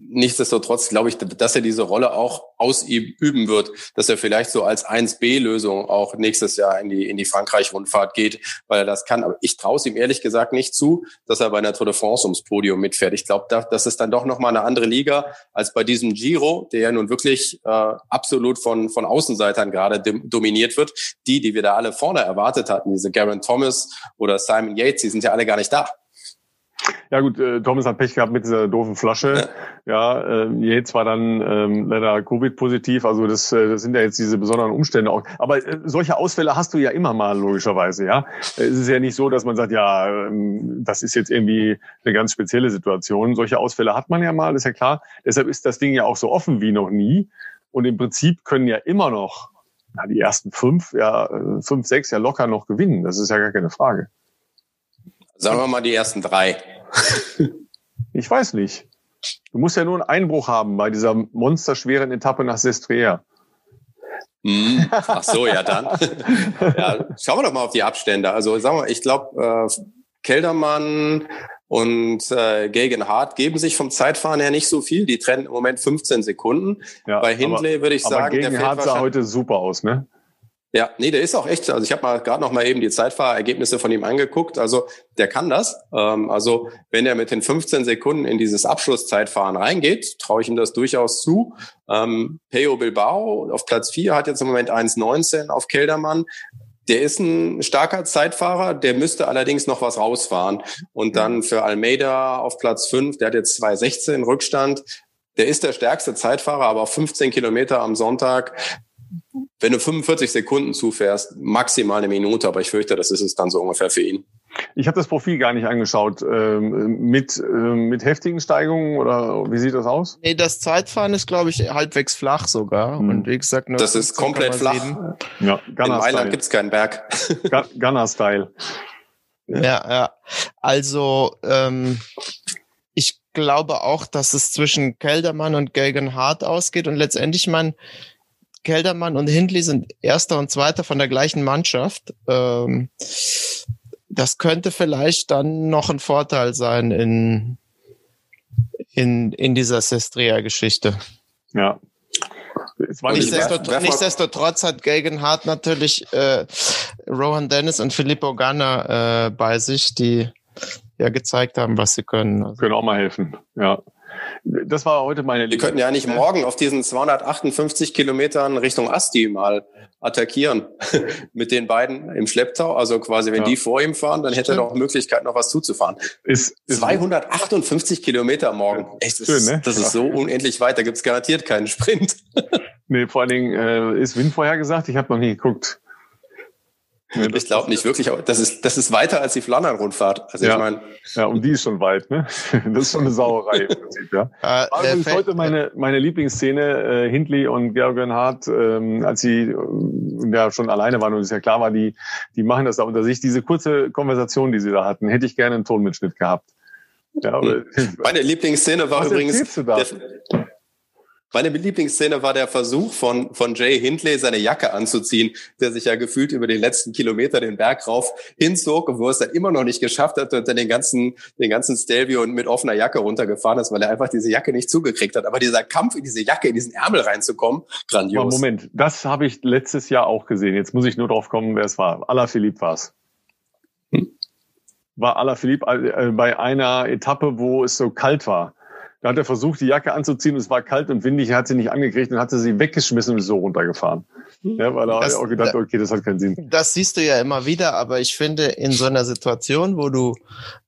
nichtsdestotrotz glaube ich, dass er diese Rolle auch ausüben wird, dass er vielleicht so als 1B-Lösung auch nächstes Jahr in die, in die Frankreich-Rundfahrt geht, weil er das kann. Aber ich traue es ihm ehrlich gesagt nicht zu, dass er bei einer Tour de France ums Podium mitfährt. Ich glaube, das ist dann doch nochmal eine andere Liga als bei diesem Giro, der ja nun wirklich äh, absolut von, von Außenseitern gerade dominiert wird. Die, die wir da alle vorne erwartet hatten, diese Garen Thomas oder Simon Yates, die sind ja alle gar nicht da. Ja gut, äh, Thomas hat Pech gehabt mit dieser doofen Flasche. Ja, äh, jetzt war dann ähm, leider Covid-positiv. Also das, äh, das sind ja jetzt diese besonderen Umstände auch. Aber äh, solche Ausfälle hast du ja immer mal logischerweise. Ja, es ist ja nicht so, dass man sagt, ja, ähm, das ist jetzt irgendwie eine ganz spezielle Situation. Solche Ausfälle hat man ja mal, ist ja klar. Deshalb ist das Ding ja auch so offen wie noch nie. Und im Prinzip können ja immer noch na, die ersten fünf, ja äh, fünf, sechs ja locker noch gewinnen. Das ist ja gar keine Frage. Sagen wir mal die ersten drei. ich weiß nicht. Du musst ja nur einen Einbruch haben bei dieser monsterschweren Etappe nach Sestriere. Hm, ach so, ja dann. ja, schauen wir doch mal auf die Abstände. Also sagen wir, ich glaube, äh, Keldermann und äh, Gegen Hart geben sich vom Zeitfahren her nicht so viel. Die trennen im Moment 15 Sekunden. Ja, Bei Hindley würde ich sagen, Gegen Hart sah heute super aus, ne? Ja, nee, der ist auch echt, also ich habe mal gerade noch mal eben die Zeitfahrergebnisse von ihm angeguckt. Also der kann das. Ähm, also wenn er mit den 15 Sekunden in dieses Abschlusszeitfahren reingeht, traue ich ihm das durchaus zu. Ähm, Peo Bilbao auf Platz 4 hat jetzt im Moment 1,19 auf Keldermann. Der ist ein starker Zeitfahrer, der müsste allerdings noch was rausfahren. Und dann für Almeida auf Platz 5, der hat jetzt 2,16 Rückstand. Der ist der stärkste Zeitfahrer, aber auf 15 Kilometer am Sonntag wenn du 45 Sekunden zufährst, maximal eine Minute, aber ich fürchte, das ist es dann so ungefähr für ihn. Ich habe das Profil gar nicht angeschaut. Ähm, mit, ähm, mit heftigen Steigungen oder wie sieht das aus? Nee, das Zeitfahren ist, glaube ich, halbwegs flach sogar. Hm. Und wie gesagt, nur das ist komplett flach. Ja, In Mailand gibt's keinen Berg. Gunner-Style. Ja, ja. Also ähm, ich glaube auch, dass es zwischen Keldermann und Gagan Hart ausgeht und letztendlich man Keldermann und Hindley sind Erster und Zweiter von der gleichen Mannschaft. Ähm, das könnte vielleicht dann noch ein Vorteil sein in, in, in dieser Sestria-Geschichte. Ja. Nichtsdestotrotz, nichtsdestotrotz hat Gagan Hart natürlich äh, Rohan Dennis und Filippo Ganna äh, bei sich, die ja gezeigt haben, was sie können. Also. Können auch mal helfen, ja. Das war heute meine Wir könnten ja nicht morgen auf diesen 258 Kilometern Richtung Asti mal attackieren mit den beiden im Schlepptau. Also quasi, wenn ja. die vor ihm fahren, dann hätte er noch Möglichkeit, noch was zuzufahren. Ist, ist 258 Kilometer morgen. Echt, das, schön, ne? das ist so unendlich weit. Da gibt's garantiert keinen Sprint. nee, vor allen Dingen äh, ist Wind vorhergesagt. Ich habe noch nie geguckt. Ich glaube nicht wirklich. Das ist, das ist weiter als die Flandern-Rundfahrt. Also ja. ich meine. Ja, und die ist schon weit, ne? Das ist schon eine Sauerei im Prinzip, ja. Äh, War übrigens heute meine, meine Lieblingsszene, äh, Hindley und Georg Hart, ähm, als sie äh, ja schon alleine waren und es ja klar war, die, die machen das da unter sich. Diese kurze Konversation, die sie da hatten, hätte ich gerne einen Tonmitschnitt gehabt. Ja, aber, meine Lieblingsszene war übrigens. Du da? Der, meine Lieblingsszene war der Versuch von, von Jay Hindley, seine Jacke anzuziehen, der sich ja gefühlt über den letzten Kilometer den Berg rauf hinzog und wo es dann immer noch nicht geschafft hat und dann den ganzen, den ganzen Stelvio mit offener Jacke runtergefahren ist, weil er einfach diese Jacke nicht zugekriegt hat. Aber dieser Kampf in diese Jacke, in diesen Ärmel reinzukommen, grandios. Moment, das habe ich letztes Jahr auch gesehen. Jetzt muss ich nur drauf kommen, wer es war. Alaphilippe war es. Hm? War Alaphilippe äh, bei einer Etappe, wo es so kalt war da hat er versucht, die Jacke anzuziehen, es war kalt und windig, er hat sie nicht angekriegt und hat sie weggeschmissen und ist so runtergefahren. Hm. Ja, weil er das, auch gedacht, okay, das hat keinen Sinn. Das siehst du ja immer wieder, aber ich finde, in so einer Situation, wo du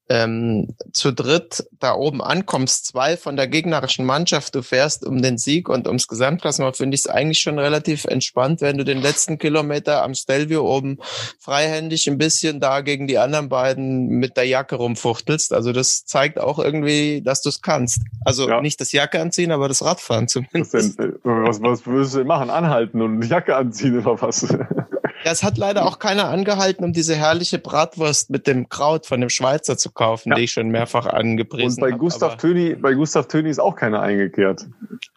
ähm, zu dritt da oben ankommst, zwei von der gegnerischen Mannschaft, du fährst um den Sieg und ums Gesamtklassement, finde ich es eigentlich schon relativ entspannt, wenn du den letzten Kilometer am Stelvio oben freihändig ein bisschen da gegen die anderen beiden mit der Jacke rumfuchtelst. Also das zeigt auch irgendwie, dass du es kannst. Also ja. nicht das Jacke anziehen, aber das Radfahren zumindest. Was, was würdest du machen? Anhalten und die Jacke anziehen oder was? Es hat leider auch keiner angehalten, um diese herrliche Bratwurst mit dem Kraut von dem Schweizer zu kaufen, ja. die ich schon mehrfach angepriesen habe. Und bei Gustav Töni, bei Gustav Töni ist auch keiner eingekehrt.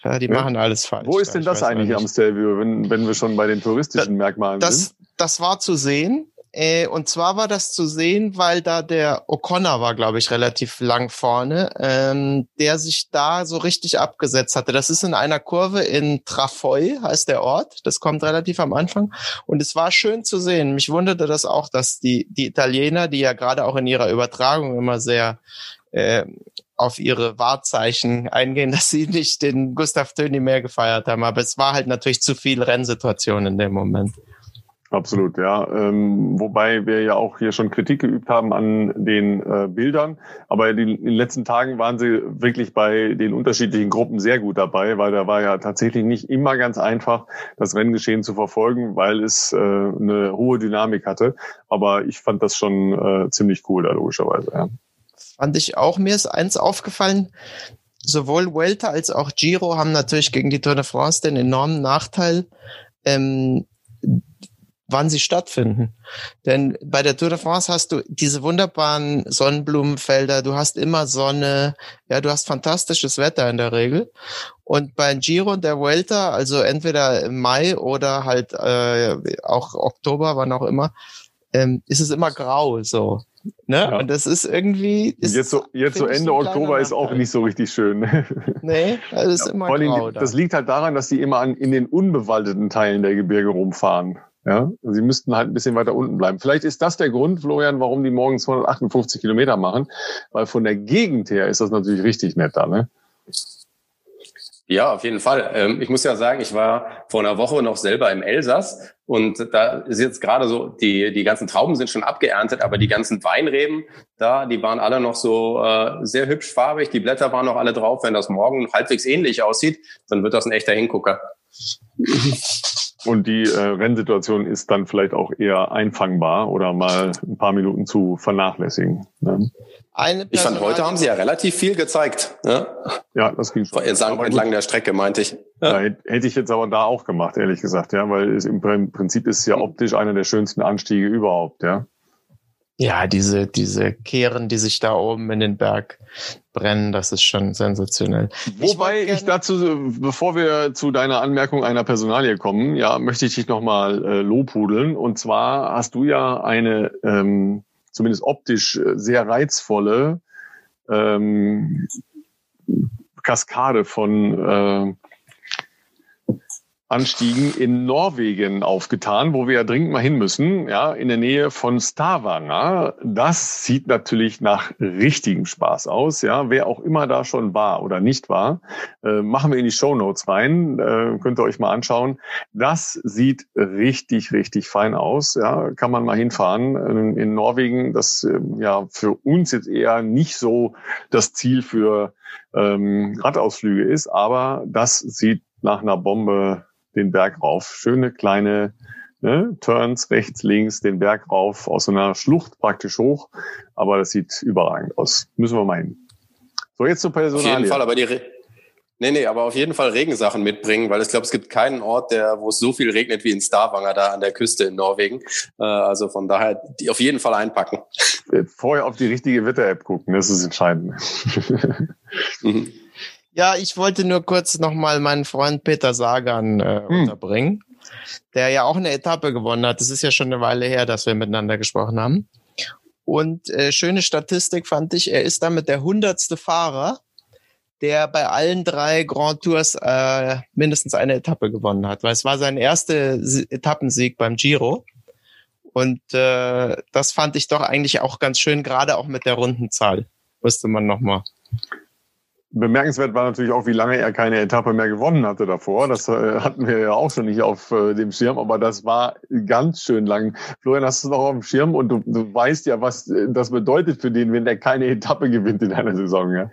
Ja, die ja. machen alles falsch. Wo ist denn das eigentlich am Stelvio, wenn, wenn wir schon bei den touristischen da, Merkmalen das, sind? Das war zu sehen. Äh, und zwar war das zu sehen, weil da der O'Connor war, glaube ich, relativ lang vorne, ähm, der sich da so richtig abgesetzt hatte. Das ist in einer Kurve in Trafoi, heißt der Ort. Das kommt relativ am Anfang. Und es war schön zu sehen. Mich wunderte das auch, dass die, die Italiener, die ja gerade auch in ihrer Übertragung immer sehr äh, auf ihre Wahrzeichen eingehen, dass sie nicht den Gustav Töni mehr gefeiert haben. Aber es war halt natürlich zu viel Rennsituation in dem Moment. Absolut, ja. Ähm, wobei wir ja auch hier schon Kritik geübt haben an den äh, Bildern. Aber in den letzten Tagen waren sie wirklich bei den unterschiedlichen Gruppen sehr gut dabei, weil da war ja tatsächlich nicht immer ganz einfach, das Renngeschehen zu verfolgen, weil es äh, eine hohe Dynamik hatte. Aber ich fand das schon äh, ziemlich cool da logischerweise. Ja. Fand ich auch. Mir ist eins aufgefallen. Sowohl Welter als auch Giro haben natürlich gegen die Tour de France den enormen Nachteil, ähm, wann sie stattfinden. Denn bei der Tour de France hast du diese wunderbaren Sonnenblumenfelder, du hast immer Sonne, ja, du hast fantastisches Wetter in der Regel. Und beim Giro und der Vuelta, also entweder im Mai oder halt äh, auch Oktober, wann auch immer, ähm, ist es immer grau so. Ne? Ja. Und das ist irgendwie. Ist, jetzt so, jetzt so Ende Oktober ist auch nicht so richtig schön. nee, das ist ja, immer grau. Das liegt halt daran, dass die immer an, in den unbewaldeten Teilen der Gebirge rumfahren. Ja, sie müssten halt ein bisschen weiter unten bleiben. Vielleicht ist das der Grund, Florian, warum die morgen 258 Kilometer machen, weil von der Gegend her ist das natürlich richtig nett da, ne? Ja, auf jeden Fall. Ähm, ich muss ja sagen, ich war vor einer Woche noch selber im Elsass und da ist jetzt gerade so, die, die ganzen Trauben sind schon abgeerntet, aber die ganzen Weinreben da, die waren alle noch so äh, sehr hübsch farbig, die Blätter waren noch alle drauf. Wenn das morgen halbwegs ähnlich aussieht, dann wird das ein echter Hingucker. Und die äh, Rennsituation ist dann vielleicht auch eher einfangbar oder mal ein paar Minuten zu vernachlässigen. Ne? ich fand, heute haben sie ja relativ viel gezeigt. Ne? Ja, das ging schon. Entlang, entlang der Strecke, meinte ich. Ja. Ja, hätte ich jetzt aber da auch gemacht, ehrlich gesagt, ja, weil es im Prinzip ist ja optisch einer der schönsten Anstiege überhaupt, ja. Ja, diese, diese Kehren, die sich da oben in den Berg brennen, das ist schon sensationell. Wobei ich, ich dazu, bevor wir zu deiner Anmerkung einer Personalie kommen, ja, möchte ich dich nochmal äh, lobhudeln. Und zwar hast du ja eine ähm, zumindest optisch äh, sehr reizvolle ähm, Kaskade von äh, Anstiegen in Norwegen aufgetan, wo wir ja dringend mal hin müssen, ja, in der Nähe von Stavanger. Das sieht natürlich nach richtigem Spaß aus, ja. Wer auch immer da schon war oder nicht war, äh, machen wir in die Show Notes rein, äh, könnt ihr euch mal anschauen. Das sieht richtig, richtig fein aus, ja. Kann man mal hinfahren in, Norwegen. Das äh, ja für uns jetzt eher nicht so das Ziel für ähm, Radausflüge ist, aber das sieht nach einer Bombe den Berg rauf. Schöne kleine ne, Turns rechts, links, den Berg rauf, aus so einer Schlucht praktisch hoch. Aber das sieht überragend aus. Müssen wir mal hin. So, jetzt zur Personalie. Auf jeden Fall, aber die, Re Nee, nee, aber auf jeden Fall Regensachen mitbringen, weil ich glaube, es gibt keinen Ort, der, wo es so viel regnet wie in Stavanger da an der Küste in Norwegen. Äh, also von daher, die auf jeden Fall einpacken. Vorher auf die richtige Wetter-App gucken, das ist entscheidend. mhm. Ja, ich wollte nur kurz nochmal meinen Freund Peter Sagan äh, hm. unterbringen, der ja auch eine Etappe gewonnen hat. Das ist ja schon eine Weile her, dass wir miteinander gesprochen haben. Und äh, schöne Statistik fand ich, er ist damit der hundertste Fahrer, der bei allen drei Grand Tours äh, mindestens eine Etappe gewonnen hat, weil es war sein erster Etappensieg beim Giro. Und äh, das fand ich doch eigentlich auch ganz schön, gerade auch mit der Rundenzahl. Wusste man nochmal. Bemerkenswert war natürlich auch, wie lange er keine Etappe mehr gewonnen hatte davor. Das äh, hatten wir ja auch schon nicht auf äh, dem Schirm, aber das war ganz schön lang. Florian, hast du es noch auf dem Schirm und du, du weißt ja, was äh, das bedeutet für den, wenn er keine Etappe gewinnt in einer Saison. Ja?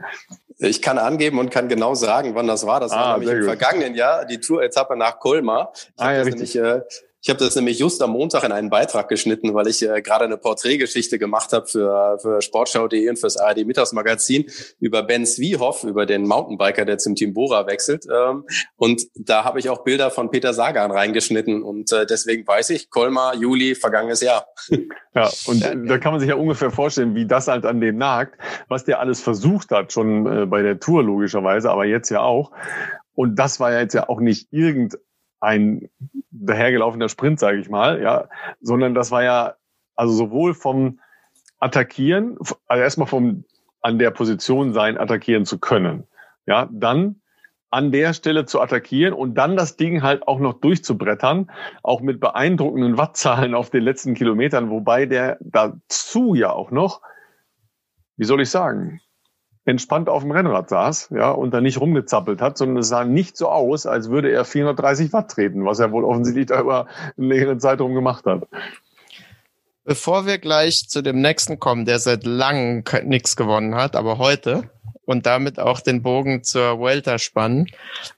Ich kann angeben und kann genau sagen, wann das war. Das ah, war nämlich im gut. vergangenen Jahr die Tour-Etappe nach Colmar. Ich ah, ja, richtig. Nämlich, äh, ich habe das nämlich just am Montag in einen Beitrag geschnitten, weil ich äh, gerade eine Porträtgeschichte gemacht habe für, für Sportschau.de und fürs ARD Mittagsmagazin über Ben Zwiehoff, über den Mountainbiker, der zum Team Bora wechselt. Ähm, und da habe ich auch Bilder von Peter Sagan reingeschnitten. Und äh, deswegen weiß ich, Kolmar, Juli, vergangenes Jahr. Ja, und da kann man sich ja ungefähr vorstellen, wie das halt an dem nagt, was der alles versucht hat, schon äh, bei der Tour logischerweise, aber jetzt ja auch. Und das war ja jetzt ja auch nicht irgendein ein dahergelaufener Sprint, sage ich mal, ja, sondern das war ja also sowohl vom Attackieren, also erstmal vom an der Position sein, attackieren zu können, ja, dann an der Stelle zu attackieren und dann das Ding halt auch noch durchzubrettern, auch mit beeindruckenden Wattzahlen auf den letzten Kilometern, wobei der dazu ja auch noch, wie soll ich sagen, entspannt auf dem Rennrad saß, ja, und da nicht rumgezappelt hat, sondern es sah nicht so aus, als würde er 430 Watt treten, was er wohl offensichtlich da über einen längeren Zeitraum gemacht hat. Bevor wir gleich zu dem nächsten kommen, der seit langem nichts gewonnen hat, aber heute und damit auch den Bogen zur Vuelta spannen,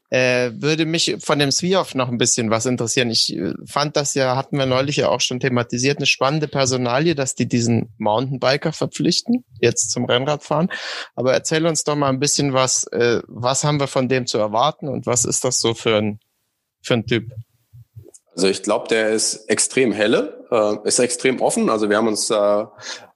äh, würde mich von dem Svioff noch ein bisschen was interessieren. Ich äh, fand das ja, hatten wir neulich ja auch schon thematisiert, eine spannende Personalie, dass die diesen Mountainbiker verpflichten, jetzt zum Rennradfahren. Aber erzähl uns doch mal ein bisschen was, äh, was haben wir von dem zu erwarten und was ist das so für ein, für ein Typ? Also ich glaube, der ist extrem helle, äh, ist extrem offen. Also wir haben uns äh, äh,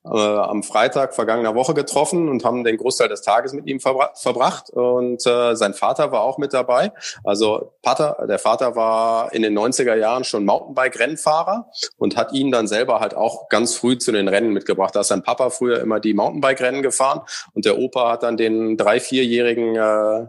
am Freitag vergangener Woche getroffen und haben den Großteil des Tages mit ihm verbra verbracht. Und äh, sein Vater war auch mit dabei. Also Pater, der Vater war in den 90er Jahren schon Mountainbike-Rennfahrer und hat ihn dann selber halt auch ganz früh zu den Rennen mitgebracht. Da ist sein Papa früher immer die Mountainbike-Rennen gefahren und der Opa hat dann den drei-, vierjährigen äh,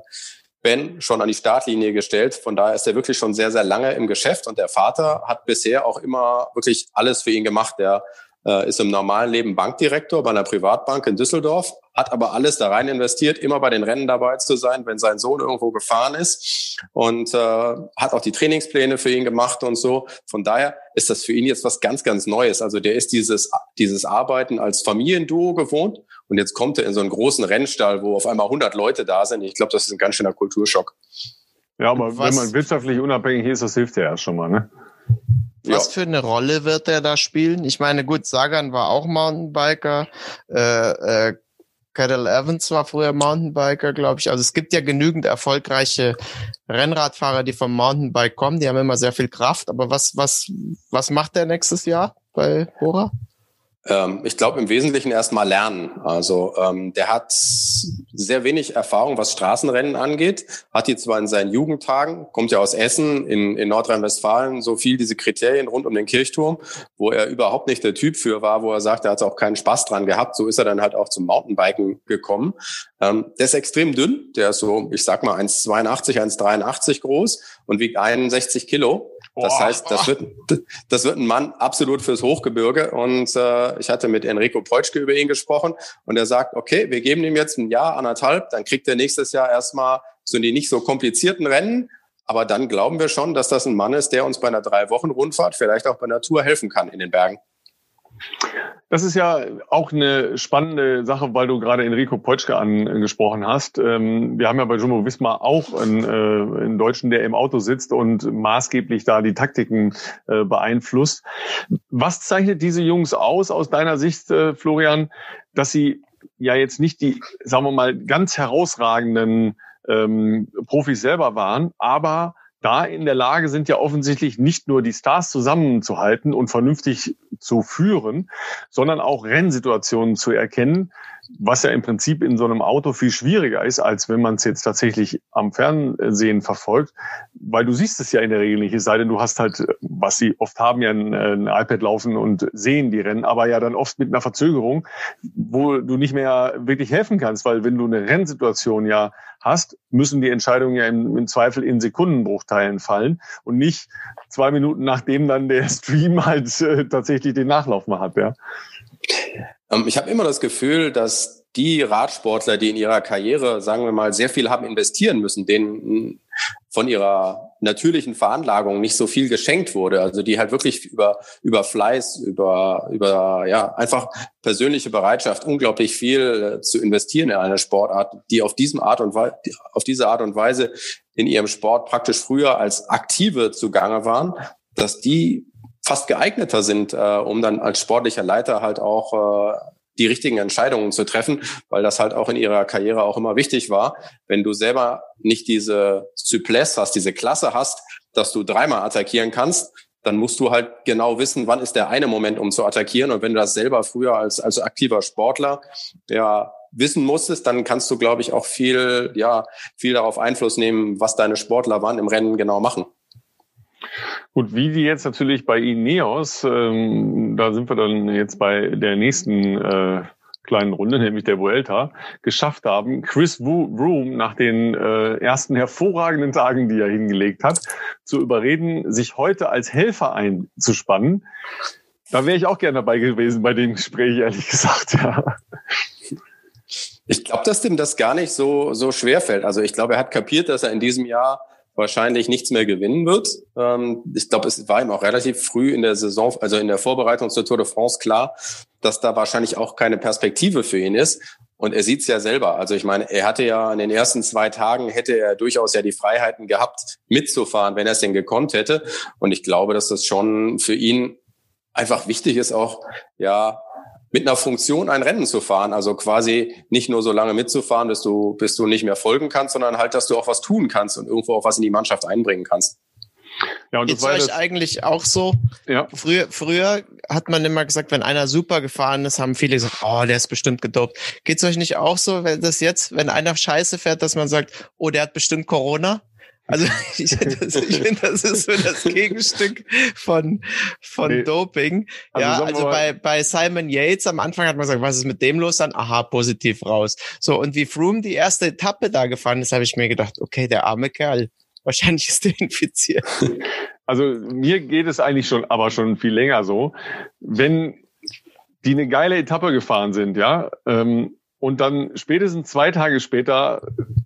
Ben schon an die Startlinie gestellt. Von daher ist er wirklich schon sehr, sehr lange im Geschäft und der Vater hat bisher auch immer wirklich alles für ihn gemacht. Der äh, ist im normalen Leben Bankdirektor bei einer Privatbank in Düsseldorf, hat aber alles da rein investiert, immer bei den Rennen dabei zu sein, wenn sein Sohn irgendwo gefahren ist und äh, hat auch die Trainingspläne für ihn gemacht und so. Von daher ist das für ihn jetzt was ganz, ganz Neues. Also der ist dieses, dieses Arbeiten als Familienduo gewohnt und jetzt kommt er in so einen großen Rennstall, wo auf einmal 100 Leute da sind. Ich glaube, das ist ein ganz schöner Kulturschock. Ja, aber was? wenn man wirtschaftlich unabhängig ist, das hilft ja erst schon mal, ne? Was ja. für eine Rolle wird er da spielen? Ich meine, gut, Sagan war auch Mountainbiker, äh, äh, Cadel Evans war früher Mountainbiker, glaube ich. Also es gibt ja genügend erfolgreiche Rennradfahrer, die vom Mountainbike kommen. Die haben immer sehr viel Kraft. Aber was, was, was macht der nächstes Jahr bei Bora? Ähm, ich glaube im Wesentlichen erstmal lernen. Also ähm, der hat sehr wenig Erfahrung, was Straßenrennen angeht. Hat die zwar in seinen Jugendtagen, kommt ja aus Essen in, in Nordrhein-Westfalen, so viel diese Kriterien rund um den Kirchturm, wo er überhaupt nicht der Typ für war, wo er sagt, er hat auch keinen Spaß dran gehabt. So ist er dann halt auch zum Mountainbiken gekommen. Ähm, der ist extrem dünn. Der ist so, ich sag mal 1,82, 1,83 groß und wiegt 61 Kilo. Das heißt, das wird, das wird ein Mann absolut fürs Hochgebirge. Und äh, ich hatte mit Enrico Preutschke über ihn gesprochen und er sagt, okay, wir geben ihm jetzt ein Jahr, anderthalb, dann kriegt er nächstes Jahr erstmal so die nicht so komplizierten Rennen. Aber dann glauben wir schon, dass das ein Mann ist, der uns bei einer drei Wochen Rundfahrt, vielleicht auch bei einer Tour helfen kann in den Bergen. Das ist ja auch eine spannende Sache, weil du gerade Enrico Potschke angesprochen hast. Ähm, wir haben ja bei Jumbo Visma auch einen, äh, einen Deutschen, der im Auto sitzt und maßgeblich da die Taktiken äh, beeinflusst. Was zeichnet diese Jungs aus, aus deiner Sicht, äh, Florian, dass sie ja jetzt nicht die, sagen wir mal, ganz herausragenden ähm, Profis selber waren, aber da in der Lage sind ja offensichtlich nicht nur die Stars zusammenzuhalten und vernünftig zu führen, sondern auch Rennsituationen zu erkennen, was ja im Prinzip in so einem Auto viel schwieriger ist, als wenn man es jetzt tatsächlich am Fernsehen verfolgt, weil du siehst es ja in der Regel nicht, es sei denn, du hast halt, was sie oft haben, ja ein, ein iPad laufen und sehen die Rennen, aber ja dann oft mit einer Verzögerung, wo du nicht mehr wirklich helfen kannst, weil wenn du eine Rennsituation ja hast, müssen die Entscheidungen ja im, im Zweifel in Sekundenbruchteilen fallen und nicht zwei Minuten nachdem dann der Stream halt äh, tatsächlich den Nachlauf mal hat, ja. Ähm, ich habe immer das Gefühl, dass die Radsportler, die in ihrer Karriere, sagen wir mal, sehr viel haben investieren müssen, denen von ihrer natürlichen Veranlagung nicht so viel geschenkt wurde. Also die halt wirklich über, über Fleiß, über, über, ja, einfach persönliche Bereitschaft unglaublich viel äh, zu investieren in eine Sportart, die auf diesem Art und Weise, auf diese Art und Weise in ihrem Sport praktisch früher als Aktive zugange waren, dass die fast geeigneter sind, äh, um dann als sportlicher Leiter halt auch äh, die richtigen Entscheidungen zu treffen, weil das halt auch in ihrer Karriere auch immer wichtig war. Wenn du selber nicht diese Souplesse hast, diese Klasse hast, dass du dreimal attackieren kannst, dann musst du halt genau wissen, wann ist der eine Moment, um zu attackieren. Und wenn du das selber früher als, als aktiver Sportler ja, wissen musstest, dann kannst du, glaube ich, auch viel, ja, viel darauf Einfluss nehmen, was deine Sportler wann im Rennen genau machen. Gut, wie die jetzt natürlich bei Ineos, ähm, da sind wir dann jetzt bei der nächsten äh, kleinen Runde, nämlich der Vuelta, geschafft haben, Chris Room nach den äh, ersten hervorragenden Tagen, die er hingelegt hat, zu überreden, sich heute als Helfer einzuspannen. Da wäre ich auch gerne dabei gewesen bei dem Gespräch, ehrlich gesagt. Ja. Ich glaube, dass dem das gar nicht so, so schwer fällt. Also ich glaube, er hat kapiert, dass er in diesem Jahr wahrscheinlich nichts mehr gewinnen wird. Ähm, ich glaube, es war ihm auch relativ früh in der Saison, also in der Vorbereitung zur Tour de France klar, dass da wahrscheinlich auch keine Perspektive für ihn ist. Und er sieht es ja selber. Also ich meine, er hatte ja in den ersten zwei Tagen hätte er durchaus ja die Freiheiten gehabt, mitzufahren, wenn er es denn gekonnt hätte. Und ich glaube, dass das schon für ihn einfach wichtig ist, auch ja mit einer Funktion ein Rennen zu fahren. Also quasi nicht nur so lange mitzufahren, bis du, bis du nicht mehr folgen kannst, sondern halt, dass du auch was tun kannst und irgendwo auch was in die Mannschaft einbringen kannst. Ja, und Geht's euch eigentlich auch so? Ja. Früher, früher hat man immer gesagt, wenn einer super gefahren ist, haben viele gesagt, oh, der ist bestimmt gedopt. Geht's euch nicht auch so, wenn das jetzt, wenn einer Scheiße fährt, dass man sagt, oh, der hat bestimmt Corona? Also ich, das, ich finde, das ist so das Gegenstück von, von nee. Doping. Also ja, also bei, bei Simon Yates am Anfang hat man gesagt, was ist mit dem los? Dann, aha, positiv raus. So, und wie Froome die erste Etappe da gefahren ist, habe ich mir gedacht, okay, der arme Kerl, wahrscheinlich ist der infiziert. Also mir geht es eigentlich schon, aber schon viel länger so. Wenn die eine geile Etappe gefahren sind, ja, ähm, und dann spätestens zwei Tage später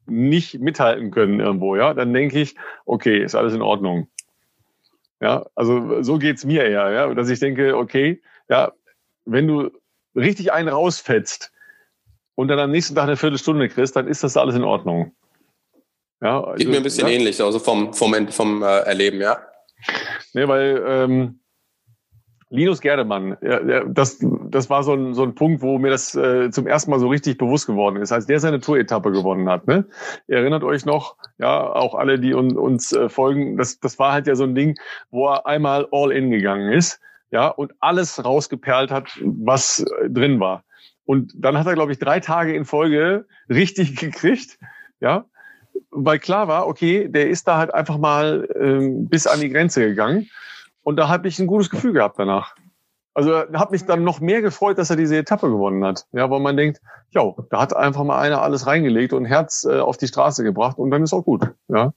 nicht mithalten können irgendwo, ja, dann denke ich, okay, ist alles in Ordnung. Ja, also so geht's mir eher, ja, dass ich denke, okay, ja, wenn du richtig einen rausfetzt und dann am nächsten Tag eine Viertelstunde kriegst, dann ist das alles in Ordnung. Ja, also, Geht mir ein bisschen ja. ähnlich, also vom, vom, vom äh, Erleben, ja. Nee, weil ähm, Linus Gerdemann, ja, das, das war so ein, so ein Punkt, wo mir das äh, zum ersten Mal so richtig bewusst geworden ist, als der seine Tour-Etappe gewonnen hat. Ne? Ihr erinnert euch noch, ja, auch alle, die un, uns äh, folgen, das, das war halt ja so ein Ding, wo er einmal all in gegangen ist. Ja, und alles rausgeperlt hat, was äh, drin war. Und dann hat er, glaube ich, drei Tage in Folge richtig gekriegt, ja, weil klar war, okay, der ist da halt einfach mal ähm, bis an die Grenze gegangen. Und da habe ich ein gutes Gefühl gehabt danach. Also habe mich dann noch mehr gefreut, dass er diese Etappe gewonnen hat. Ja, weil man denkt, ja, da hat einfach mal einer alles reingelegt und Herz äh, auf die Straße gebracht und dann ist auch gut. Ja.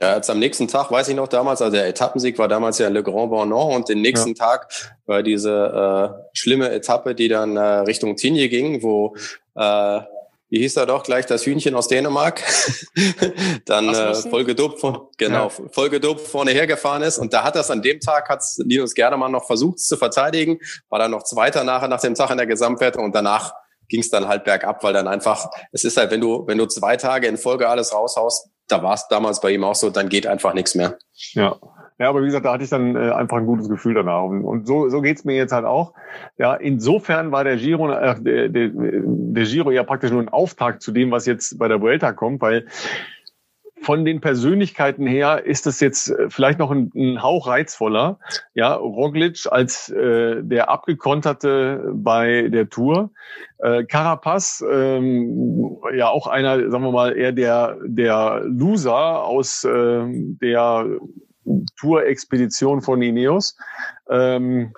Ja, jetzt am nächsten Tag, weiß ich noch damals, also der Etappensieg war damals ja Le Grand Bornand und den nächsten ja. Tag war diese äh, schlimme Etappe, die dann äh, Richtung Tignes ging, wo äh, wie hieß er doch gleich das Hühnchen aus Dänemark, dann äh, voll gedopt von, genau, ja. voll gedopt vorne hergefahren ist. Und da hat das an dem Tag, hat Linus Gerdemann noch versucht zu verteidigen, war dann noch Zweiter nachher nach dem Tag in der Gesamtwertung und danach ging es dann halt bergab, weil dann einfach, es ist halt, wenn du, wenn du zwei Tage in Folge alles raushaust, da war es damals bei ihm auch so, dann geht einfach nichts mehr. Ja. Ja, aber wie gesagt, da hatte ich dann äh, einfach ein gutes Gefühl danach. Und, und so, so geht's mir jetzt halt auch. Ja, insofern war der Giro, äh, der, der, der Giro ja praktisch nur ein Auftakt zu dem, was jetzt bei der Vuelta kommt, weil von den Persönlichkeiten her ist es jetzt äh, vielleicht noch ein, ein Hauch reizvoller. Ja, Roglic als äh, der abgekonterte bei der Tour. Äh, Carapaz, ähm, ja auch einer, sagen wir mal, eher der, der Loser aus äh, der Tour-Expedition von Ineos. Ähm,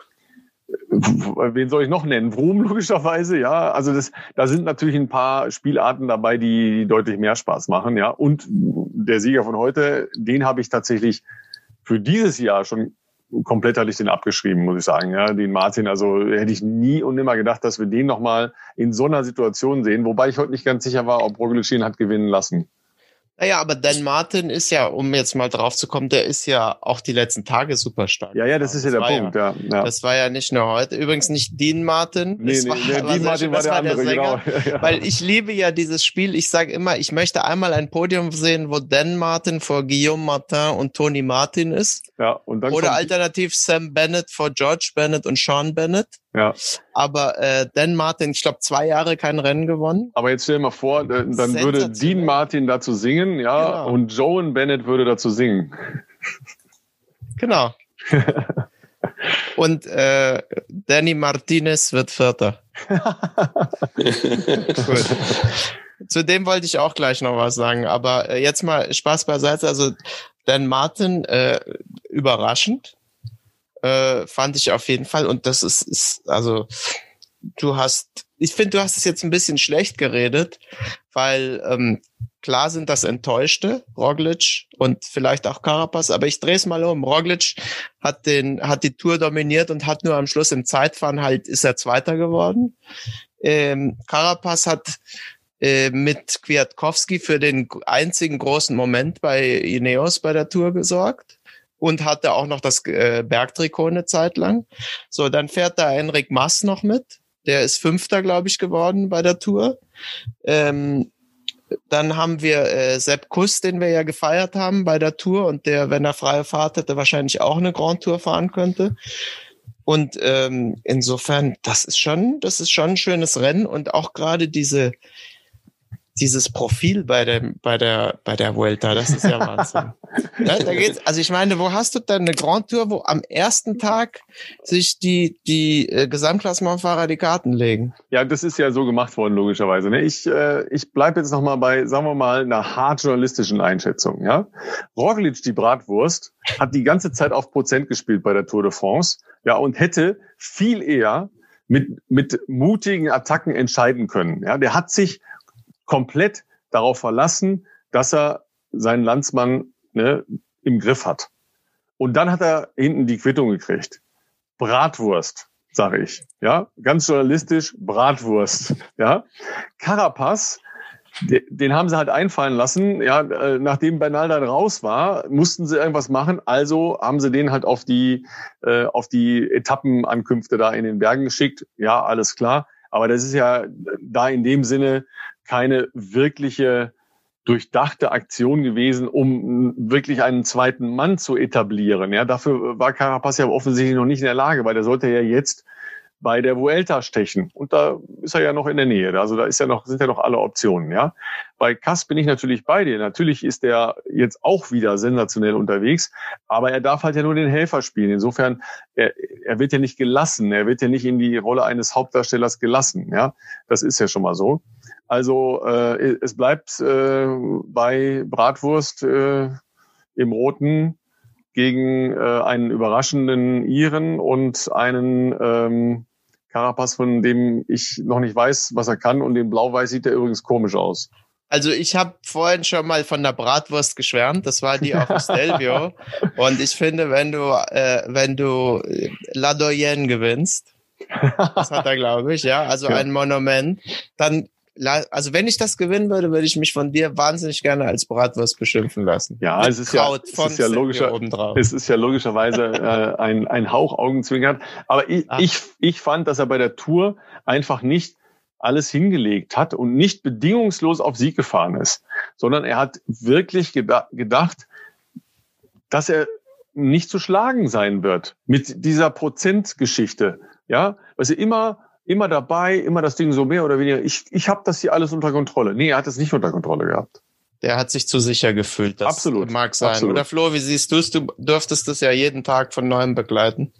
wen soll ich noch nennen? Vroom logischerweise, ja. Also das, da sind natürlich ein paar Spielarten dabei, die, deutlich mehr Spaß machen, ja. Und der Sieger von heute, den habe ich tatsächlich für dieses Jahr schon komplett hatte ich den abgeschrieben, muss ich sagen, ja. Den Martin, also hätte ich nie und nimmer gedacht, dass wir den nochmal in so einer Situation sehen, wobei ich heute nicht ganz sicher war, ob Roglic ihn hat gewinnen lassen. Naja, aber Dan Martin ist ja, um jetzt mal drauf zu kommen, der ist ja auch die letzten Tage super stark. Ja, ja, das ist ja der Punkt, ja, ja, Das war ja nicht nur heute. Übrigens nicht Dean Martin. Nee, das nee, war, nee, Dean Martin war der war andere, Sänger, genau. Weil ich liebe ja dieses Spiel. Ich sage immer, ich möchte einmal ein Podium sehen, wo Dan Martin vor Guillaume Martin und Tony Martin ist. Ja, und dann Oder alternativ Sam Bennett vor George Bennett und Sean Bennett. Ja. Aber äh, Dan Martin, ich glaube, zwei Jahre kein Rennen gewonnen. Aber jetzt stell dir mal vor, dann würde Dean Martin dazu singen, ja, genau. und Joan Bennett würde dazu singen. Genau. und äh, Danny Martinez wird Vierter. Gut. Zu dem wollte ich auch gleich noch was sagen, aber äh, jetzt mal Spaß beiseite. Also Dan Martin, äh, überraschend, äh, fand ich auf jeden Fall. Und das ist, ist also du hast, ich finde, du hast es jetzt ein bisschen schlecht geredet, weil ähm, klar sind das Enttäuschte, Roglic und vielleicht auch Carapaz, aber ich drehe es mal um. Roglic hat den, hat die Tour dominiert und hat nur am Schluss im Zeitfahren halt ist er Zweiter geworden. Ähm, Carapaz hat äh, mit Kwiatkowski für den einzigen großen Moment bei Ineos bei der Tour gesorgt und hatte auch noch das äh, Bergtrikot eine Zeit lang. So, dann fährt da Henrik Mass noch mit. Der ist Fünfter, glaube ich, geworden bei der Tour. Ähm, dann haben wir äh, Sepp Kuss, den wir ja gefeiert haben bei der Tour und der, wenn er freie Fahrt hätte, wahrscheinlich auch eine Grand Tour fahren könnte. Und ähm, insofern, das ist schon, das ist schon ein schönes Rennen und auch gerade diese dieses Profil bei der, bei der, bei der Vuelta, das ist ja Wahnsinn. da geht's, also ich meine, wo hast du dann eine Grand Tour, wo am ersten Tag sich die, die äh, Gesamtklassementfahrer die Karten legen? Ja, das ist ja so gemacht worden, logischerweise. Ne? Ich, äh, ich bleibe jetzt nochmal bei, sagen wir mal, einer hart journalistischen Einschätzung. Ja? Roglic, die Bratwurst, hat die ganze Zeit auf Prozent gespielt bei der Tour de France, ja, und hätte viel eher mit, mit mutigen Attacken entscheiden können. Ja, der hat sich komplett darauf verlassen, dass er seinen Landsmann ne, im Griff hat. Und dann hat er hinten die Quittung gekriegt. Bratwurst, sage ich. Ja, ganz journalistisch Bratwurst. Ja, Carapaz, den haben sie halt einfallen lassen. Ja, äh, nachdem Bernal dann raus war, mussten sie irgendwas machen. Also haben sie den halt auf die äh, auf die Etappenankünfte da in den Bergen geschickt. Ja, alles klar. Aber das ist ja da in dem Sinne keine wirkliche durchdachte Aktion gewesen, um wirklich einen zweiten Mann zu etablieren. Ja, dafür war Carapaz ja offensichtlich noch nicht in der Lage, weil der sollte ja jetzt bei der Vuelta stechen. Und da ist er ja noch in der Nähe. Also da ist ja noch, sind ja noch alle Optionen, ja. Bei Kass bin ich natürlich bei dir. Natürlich ist er jetzt auch wieder sensationell unterwegs, aber er darf halt ja nur den Helfer spielen. Insofern, er, er wird ja nicht gelassen. Er wird ja nicht in die Rolle eines Hauptdarstellers gelassen, ja. Das ist ja schon mal so. Also äh, es bleibt äh, bei Bratwurst äh, im Roten gegen äh, einen überraschenden Iren und einen ähm, Carapaz, von dem ich noch nicht weiß, was er kann. Und den Blau-Weiß sieht er übrigens komisch aus. Also ich habe vorhin schon mal von der Bratwurst geschwärmt. Das war die auf Stelvio. und ich finde, wenn du, äh, wenn du La Doyenne gewinnst, das hat er, glaube ich, ja, also ja. ein Monument, dann also wenn ich das gewinnen würde, würde ich mich von dir wahnsinnig gerne als Bratwurst beschimpfen lassen. Ja, es ist ja, es ist ja, logischer, es ist ja logischerweise äh, ein, ein Hauch Augenzwinkern. Aber ich, ich, ich fand, dass er bei der Tour einfach nicht alles hingelegt hat und nicht bedingungslos auf Sieg gefahren ist, sondern er hat wirklich gedacht, dass er nicht zu schlagen sein wird mit dieser Prozentgeschichte. Ja, weil er immer immer dabei, immer das Ding so mehr oder weniger. Ich, ich habe das hier alles unter Kontrolle. Nee, er hat es nicht unter Kontrolle gehabt. Der hat sich zu sicher gefühlt. Das absolut, mag sein. Absolut. Oder Flo, wie siehst du es? Du dürftest das ja jeden Tag von neuem begleiten.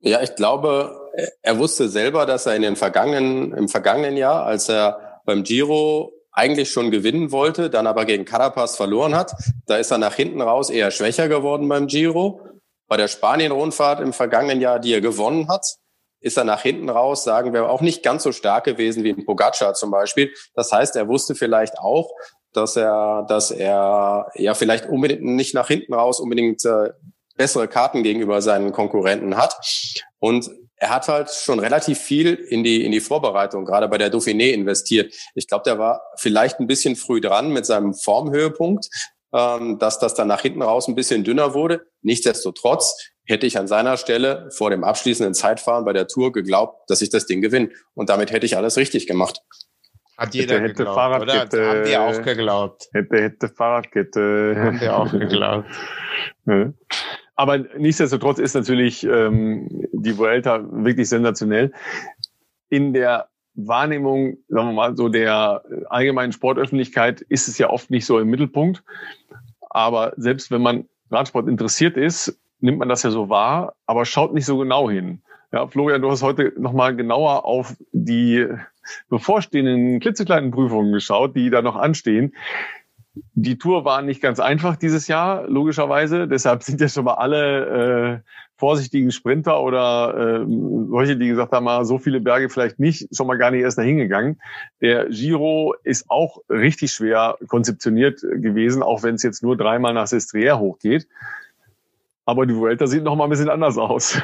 Ja, ich glaube, er wusste selber, dass er in den vergangenen, im vergangenen Jahr, als er beim Giro eigentlich schon gewinnen wollte, dann aber gegen Carapaz verloren hat, da ist er nach hinten raus eher schwächer geworden beim Giro. Bei der Spanien-Rundfahrt im vergangenen Jahr, die er gewonnen hat, ist er nach hinten raus, sagen wir, auch nicht ganz so stark gewesen wie in Pogacar zum Beispiel. Das heißt, er wusste vielleicht auch, dass er, dass er ja vielleicht unbedingt nicht nach hinten raus unbedingt äh, bessere Karten gegenüber seinen Konkurrenten hat. Und er hat halt schon relativ viel in die, in die Vorbereitung, gerade bei der Dauphiné investiert. Ich glaube, der war vielleicht ein bisschen früh dran mit seinem Formhöhepunkt, ähm, dass das dann nach hinten raus ein bisschen dünner wurde. Nichtsdestotrotz hätte ich an seiner Stelle vor dem abschließenden Zeitfahren bei der Tour geglaubt, dass ich das Ding gewinne. Und damit hätte ich alles richtig gemacht. Hat jeder hätte, hätte geglaubt, Fahrradkette, oder? Haben die auch geglaubt. Hätte, hätte Fahrradkette. Haben die auch geglaubt. Aber nichtsdestotrotz ist natürlich ähm, die Vuelta wirklich sensationell. In der Wahrnehmung, sagen wir mal, so der allgemeinen Sportöffentlichkeit ist es ja oft nicht so im Mittelpunkt. Aber selbst wenn man Radsport interessiert ist, nimmt man das ja so wahr, aber schaut nicht so genau hin. Ja, Florian, du hast heute nochmal genauer auf die bevorstehenden klitzekleinen Prüfungen geschaut, die da noch anstehen. Die Tour war nicht ganz einfach dieses Jahr, logischerweise. Deshalb sind ja schon mal alle äh, vorsichtigen Sprinter oder äh, solche, die gesagt haben, ah, so viele Berge vielleicht nicht, schon mal gar nicht erst dahin gegangen. Der Giro ist auch richtig schwer konzeptioniert gewesen, auch wenn es jetzt nur dreimal nach Sestriere hochgeht. Aber die Vuelta sieht noch mal ein bisschen anders aus.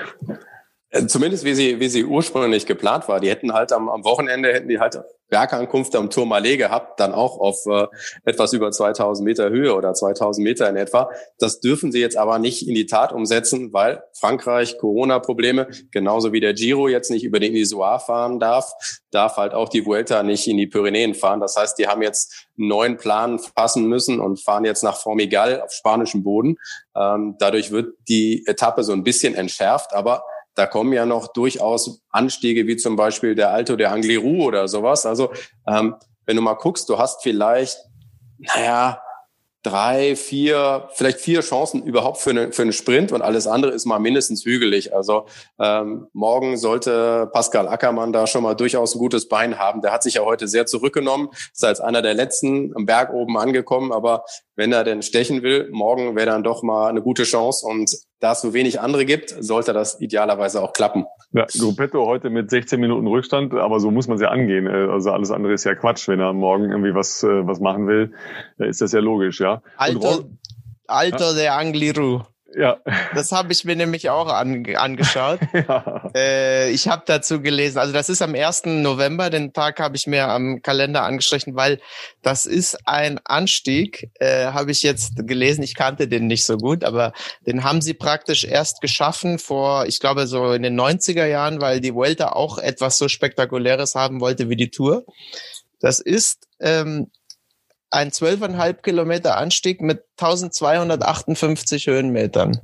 Äh, zumindest wie sie, wie sie ursprünglich geplant war. Die hätten halt am, am Wochenende hätten die halt Bergankunft am Tourmalet gehabt, dann auch auf äh, etwas über 2000 Meter Höhe oder 2000 Meter in etwa. Das dürfen sie jetzt aber nicht in die Tat umsetzen, weil Frankreich Corona-Probleme, genauso wie der Giro jetzt nicht über den Isoar fahren darf, darf halt auch die Vuelta nicht in die Pyrenäen fahren. Das heißt, die haben jetzt einen neuen Plan fassen müssen und fahren jetzt nach Formigal auf spanischem Boden. Ähm, dadurch wird die Etappe so ein bisschen entschärft, aber da kommen ja noch durchaus Anstiege wie zum Beispiel der Alto der Angliru oder sowas. Also ähm, wenn du mal guckst, du hast vielleicht, naja, drei, vier, vielleicht vier Chancen überhaupt für, eine, für einen Sprint und alles andere ist mal mindestens hügelig. Also ähm, morgen sollte Pascal Ackermann da schon mal durchaus ein gutes Bein haben. Der hat sich ja heute sehr zurückgenommen, ist als einer der letzten am Berg oben angekommen, aber wenn er denn stechen will, morgen wäre dann doch mal eine gute Chance und da es so wenig andere gibt, sollte das idealerweise auch klappen. Ja, Gruppetto heute mit 16 Minuten Rückstand, aber so muss man es ja angehen. Also alles andere ist ja Quatsch, wenn er morgen irgendwie was, äh, was machen will, ist das ja logisch, ja. Alter, Alter ja? der Angliru. Ja. Das habe ich mir nämlich auch an, angeschaut. ja. äh, ich habe dazu gelesen, also das ist am 1. November, den Tag habe ich mir am Kalender angestrichen, weil das ist ein Anstieg, äh, habe ich jetzt gelesen, ich kannte den nicht so gut, aber den haben sie praktisch erst geschaffen vor, ich glaube so in den 90er Jahren, weil die Vuelta auch etwas so Spektakuläres haben wollte wie die Tour. Das ist ähm, ein 12,5 Kilometer Anstieg mit 1258 Höhenmetern.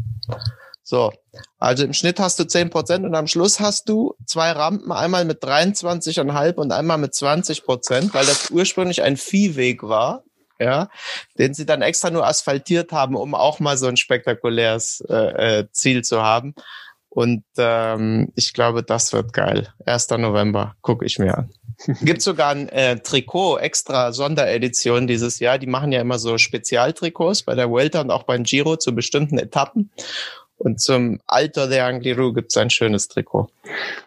So, also im Schnitt hast du zehn Prozent und am Schluss hast du zwei Rampen, einmal mit 23,5 und einmal mit 20 Prozent, weil das ursprünglich ein Viehweg war, ja, den sie dann extra nur asphaltiert haben, um auch mal so ein spektakuläres äh, äh Ziel zu haben. Und ähm, ich glaube, das wird geil. 1. November, gucke ich mir an. Gibt sogar ein äh, Trikot, extra Sonderedition dieses Jahr. Die machen ja immer so Spezialtrikots bei der Vuelta und auch beim Giro zu bestimmten Etappen. Und zum Alter der Angliru gibt es ein schönes Trikot.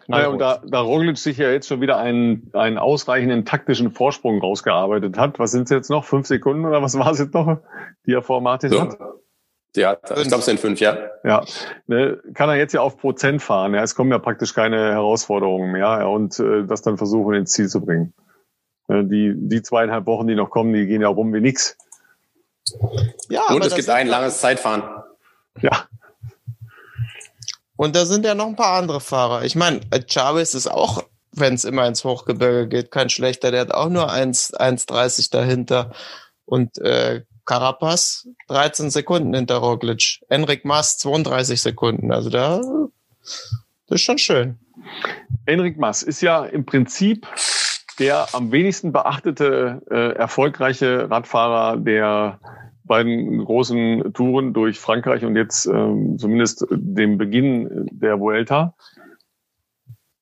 Naja, und da, da Roglic sich ja jetzt schon wieder einen, einen ausreichenden taktischen Vorsprung rausgearbeitet hat. Was sind es jetzt noch? Fünf Sekunden oder was war es jetzt noch, die er vor Martin so. hat? Ja, ich glaube, es sind fünf, ja. Ja, ne, kann er jetzt ja auf Prozent fahren. Ja, es kommen ja praktisch keine Herausforderungen mehr und äh, das dann versuchen ins Ziel zu bringen. Ne, die, die zweieinhalb Wochen, die noch kommen, die gehen ja rum wie nix. Ja, und es gibt ein langes Zeitfahren. Ja. Und da sind ja noch ein paar andere Fahrer. Ich meine, Chavez ist auch, wenn es immer ins Hochgebirge geht, kein schlechter. Der hat auch nur 1,30 dahinter. Und äh, Carapaz 13 Sekunden hinter Roglic. Enric Mas 32 Sekunden. Also da das ist schon schön. Enric Mas ist ja im Prinzip der am wenigsten beachtete äh, erfolgreiche Radfahrer der beiden großen Touren durch Frankreich und jetzt ähm, zumindest dem Beginn der Vuelta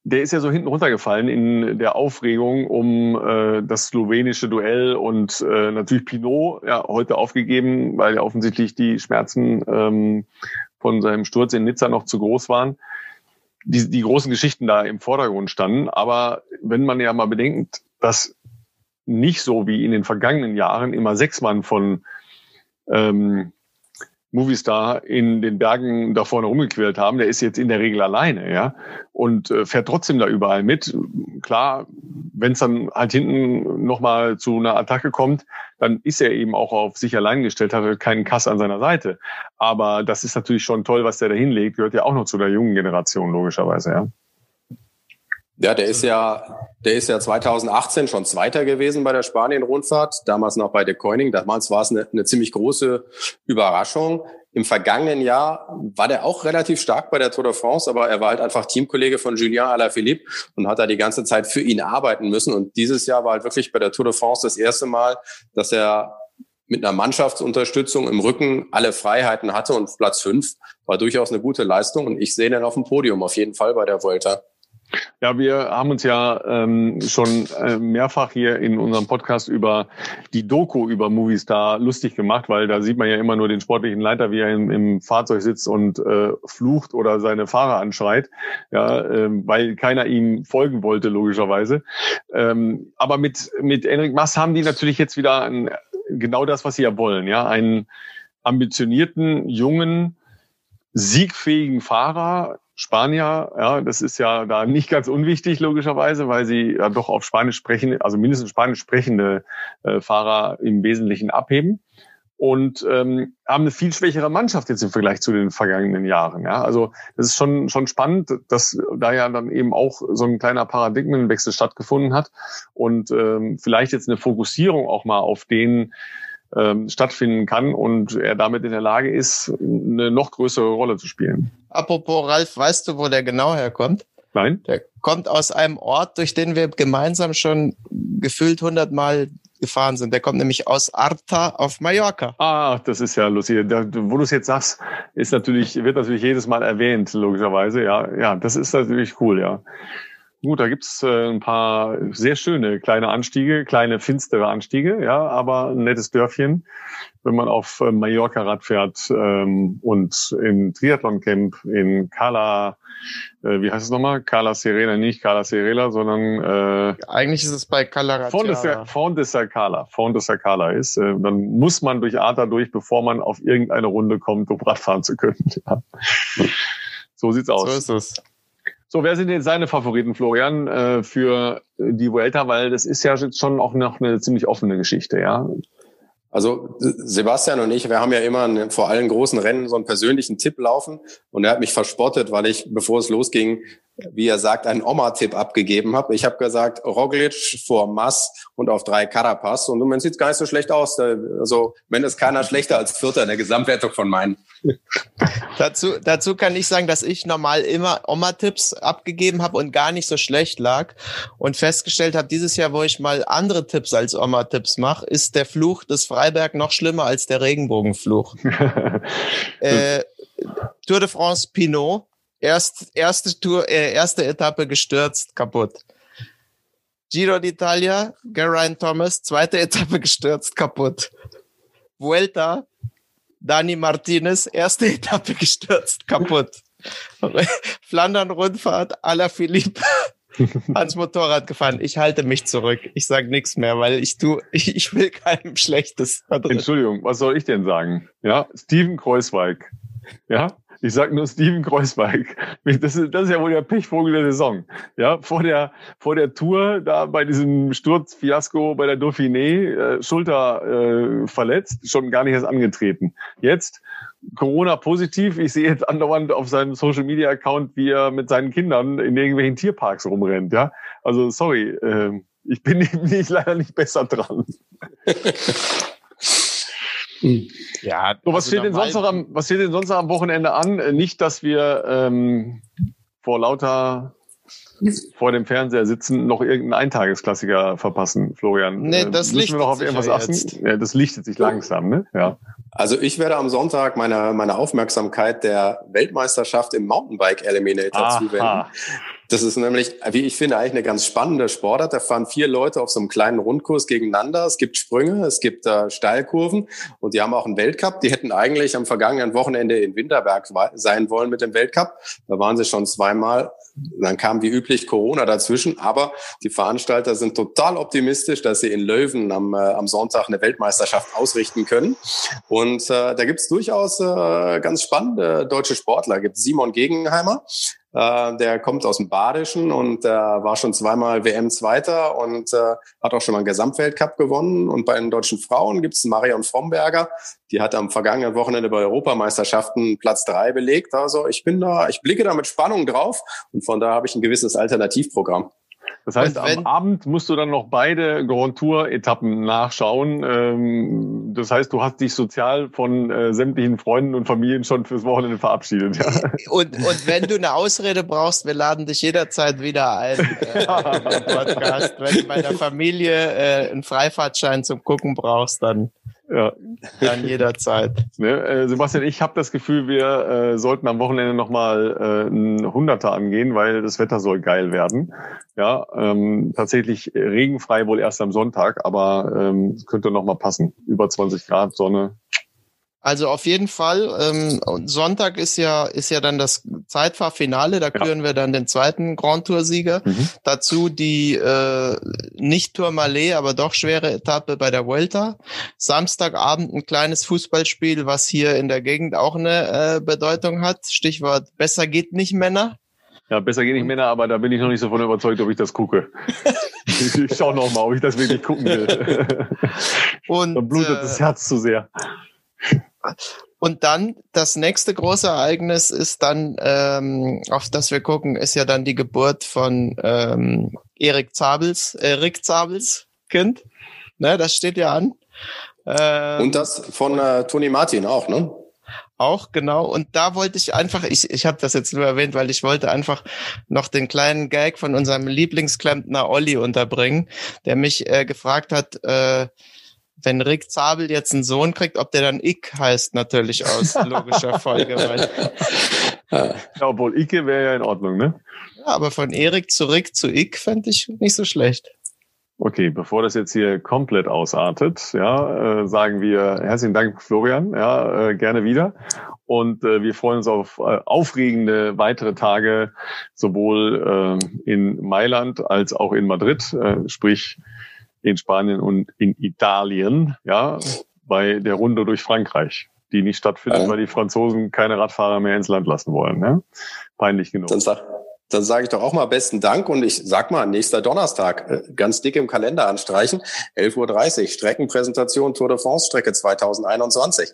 der ist ja so hinten runtergefallen in der Aufregung um äh, das slowenische Duell und äh, natürlich Pinot ja heute aufgegeben, weil ja offensichtlich die Schmerzen ähm, von seinem Sturz in Nizza noch zu groß waren. Die, die großen Geschichten da im Vordergrund standen. Aber wenn man ja mal bedenkt, dass nicht so wie in den vergangenen Jahren immer sechs Mann von ähm, Movistar in den Bergen da vorne rumgequält haben, der ist jetzt in der Regel alleine, ja, und äh, fährt trotzdem da überall mit. Klar, wenn es dann halt hinten nochmal zu einer Attacke kommt, dann ist er eben auch auf sich allein gestellt, hat keinen Kass an seiner Seite. Aber das ist natürlich schon toll, was der da hinlegt, gehört ja auch noch zu der jungen Generation, logischerweise, ja. Ja, der ist ja, der ist ja 2018 schon Zweiter gewesen bei der Spanien-Rundfahrt, damals noch bei De Koenig. Damals war es eine, eine ziemlich große Überraschung. Im vergangenen Jahr war der auch relativ stark bei der Tour de France, aber er war halt einfach Teamkollege von Julien Alaphilippe und hat da die ganze Zeit für ihn arbeiten müssen. Und dieses Jahr war halt wirklich bei der Tour de France das erste Mal, dass er mit einer Mannschaftsunterstützung im Rücken alle Freiheiten hatte und Platz fünf war durchaus eine gute Leistung. Und ich sehe ihn auf dem Podium auf jeden Fall bei der Vuelta. Ja, wir haben uns ja ähm, schon äh, mehrfach hier in unserem Podcast über die Doku über Movistar lustig gemacht, weil da sieht man ja immer nur den sportlichen Leiter, wie er im, im Fahrzeug sitzt und äh, flucht oder seine Fahrer anschreit, ja, äh, weil keiner ihm folgen wollte, logischerweise. Ähm, aber mit, mit Enric Mass haben die natürlich jetzt wieder ein, genau das, was sie ja wollen, ja, einen ambitionierten, jungen, siegfähigen Fahrer, Spanier, ja, das ist ja da nicht ganz unwichtig, logischerweise, weil sie ja doch auf Spanisch sprechen, also mindestens Spanisch sprechende äh, Fahrer im Wesentlichen abheben und ähm, haben eine viel schwächere Mannschaft jetzt im Vergleich zu den vergangenen Jahren. Ja, also das ist schon schon spannend, dass da ja dann eben auch so ein kleiner Paradigmenwechsel stattgefunden hat und ähm, vielleicht jetzt eine Fokussierung auch mal auf den ähm, stattfinden kann und er damit in der Lage ist, eine noch größere Rolle zu spielen. Apropos Ralf, weißt du, wo der genau herkommt? Nein. Der kommt aus einem Ort, durch den wir gemeinsam schon gefühlt hundertmal gefahren sind. Der kommt nämlich aus Arta auf Mallorca. Ah, das ist ja lustig. Da, wo du es jetzt sagst, ist natürlich, wird natürlich jedes Mal erwähnt, logischerweise. Ja, ja, das ist natürlich cool, ja. Gut, da gibt's äh, ein paar sehr schöne kleine Anstiege, kleine finstere Anstiege, ja, aber ein nettes Dörfchen, wenn man auf äh, Mallorca Rad fährt ähm, und im Triathlon-Camp in Cala, äh, wie heißt es nochmal? Cala Serena, nicht Cala Serela, sondern äh, eigentlich ist es bei Cala Fond de, Fond de Sarcala, Fond de Sarcala ist, äh, dann muss man durch Arta durch, bevor man auf irgendeine Runde kommt, um Radfahren zu können. Ja. So sieht's aus. So ist es. So, wer sind denn seine Favoriten, Florian, äh, für die Vuelta? Weil das ist ja jetzt schon auch noch eine ziemlich offene Geschichte, ja. Also Sebastian und ich, wir haben ja immer einen, vor allen großen Rennen so einen persönlichen Tipp laufen und er hat mich verspottet, weil ich, bevor es losging, wie er sagt, einen Oma-Tipp abgegeben habe. Ich habe gesagt, Roglic vor Mass und auf drei Carapaz. Und im Moment sieht es gar nicht so schlecht aus. Also, wenn es keiner schlechter als Vierter in der Gesamtwertung von meinen. dazu, dazu kann ich sagen, dass ich normal immer Oma-Tipps abgegeben habe und gar nicht so schlecht lag. Und festgestellt habe, dieses Jahr, wo ich mal andere Tipps als Oma-Tipps mache, ist der Fluch des Freiberg noch schlimmer als der Regenbogenfluch. äh, Tour de France Pinot Erst, erste Tour, äh, erste Etappe gestürzt, kaputt. Giro d'Italia, Geraint Thomas, zweite Etappe gestürzt, kaputt. Vuelta, Dani Martinez, erste Etappe gestürzt, kaputt. Flandern-Rundfahrt, Ala Philippe ans Motorrad gefahren. Ich halte mich zurück. Ich sage nichts mehr, weil ich tu, ich, ich will keinem Schlechtes. Entschuldigung, was soll ich denn sagen? Ja, Steven Kreuzweig. Ja, ich sag nur Steven Kreuzweig. Das ist, das ist ja wohl der Pechvogel der Saison. Ja, vor der, vor der Tour, da bei diesem Sturzfiasko bei der Dauphiné, äh, Schulter äh, verletzt, schon gar nicht erst angetreten. Jetzt Corona positiv. Ich sehe jetzt andauernd auf seinem Social Media Account, wie er mit seinen Kindern in irgendwelchen Tierparks rumrennt. Ja, also sorry, äh, ich bin nicht, leider nicht besser dran. Ja, so, was, also steht denn sonst noch am, was steht denn sonst noch am Wochenende an? Nicht, dass wir ähm, vor lauter vor dem Fernseher sitzen, noch irgendeinen Eintagesklassiker verpassen, Florian. Nee, das äh, Müssen wir noch auf irgendwas achten? Ja, das lichtet sich langsam, ne? Ja. Also ich werde am Sonntag meine, meine Aufmerksamkeit der Weltmeisterschaft im Mountainbike Eliminator Aha. zuwenden. Das ist nämlich, wie ich finde, eigentlich eine ganz spannende Sportart. Da fahren vier Leute auf so einem kleinen Rundkurs gegeneinander. Es gibt Sprünge, es gibt äh, Steilkurven und die haben auch einen Weltcup. Die hätten eigentlich am vergangenen Wochenende in Winterberg sein wollen mit dem Weltcup. Da waren sie schon zweimal. Dann kam wie üblich Corona dazwischen, aber die Veranstalter sind total optimistisch, dass sie in Löwen am, äh, am Sonntag eine Weltmeisterschaft ausrichten können. Und äh, da gibt's durchaus äh, ganz spannende deutsche Sportler. Da gibt Simon Gegenheimer, äh, der kommt aus dem Badischen und äh, war schon zweimal WM-Zweiter und äh, hat auch schon mal einen Gesamtweltcup gewonnen. Und bei den deutschen Frauen gibt es Marion Fromberger, die hat am vergangenen Wochenende bei Europameisterschaften Platz drei belegt. Also ich bin da, ich blicke da mit Spannung drauf und von da habe ich ein gewisses Alternativprogramm. Das heißt, am Abend musst du dann noch beide Grand Tour-Etappen nachschauen. Ähm, das heißt, du hast dich sozial von äh, sämtlichen Freunden und Familien schon fürs Wochenende verabschiedet. Ja? Und, und wenn du eine Ausrede brauchst, wir laden dich jederzeit wieder ein äh, Podcast. Wenn du bei der Familie äh, einen Freifahrtschein zum Gucken brauchst, dann ja. Dann jederzeit. Ne, äh, Sebastian, ich habe das Gefühl, wir äh, sollten am Wochenende nochmal äh, ein Hunderter angehen, weil das Wetter soll geil werden. Ja, ähm, tatsächlich regenfrei wohl erst am Sonntag, aber ähm, könnte nochmal passen. Über 20 Grad Sonne, also auf jeden Fall. Ähm, Sonntag ist ja ist ja dann das Zeitfahrfinale. Da küren ja. wir dann den zweiten Grand Tour Sieger. Mhm. Dazu die äh, nicht Tourmalet, aber doch schwere Etappe bei der Vuelta. Samstagabend ein kleines Fußballspiel, was hier in der Gegend auch eine äh, Bedeutung hat. Stichwort besser geht nicht Männer. Ja, besser geht nicht Männer, aber da bin ich noch nicht so von überzeugt, ob ich das gucke. ich, schaue noch mal, ob ich das wirklich gucken will. Und dann blutet äh, das Herz zu sehr. Und dann das nächste große Ereignis ist dann, ähm, auf das wir gucken, ist ja dann die Geburt von ähm, Erik Zabels, Erik Zabels Kind. Ne, das steht ja an. Ähm, Und das von äh, Toni Martin auch, ne? Auch genau. Und da wollte ich einfach, ich, ich habe das jetzt nur erwähnt, weil ich wollte einfach noch den kleinen Gag von unserem Lieblingsklempner Olli unterbringen, der mich äh, gefragt hat, äh, wenn Rick Zabel jetzt einen Sohn kriegt, ob der dann Ick heißt, natürlich aus logischer Folge. Weil ja, obwohl Icke wäre ja in Ordnung, ne? Ja, aber von Erik zu Rick zu Ick fände ich nicht so schlecht. Okay, bevor das jetzt hier komplett ausartet, ja, äh, sagen wir herzlichen Dank, Florian, ja, äh, gerne wieder. Und äh, wir freuen uns auf äh, aufregende weitere Tage, sowohl äh, in Mailand als auch in Madrid, äh, sprich in Spanien und in Italien, ja, bei der Runde durch Frankreich, die nicht stattfindet, ja. weil die Franzosen keine Radfahrer mehr ins Land lassen wollen. Ne? Peinlich genug. Dann sag, dann sage ich doch auch mal besten Dank und ich sag mal, nächster Donnerstag, äh, ganz dick im Kalender anstreichen, 11.30 Uhr, Streckenpräsentation Tour de France Strecke 2021.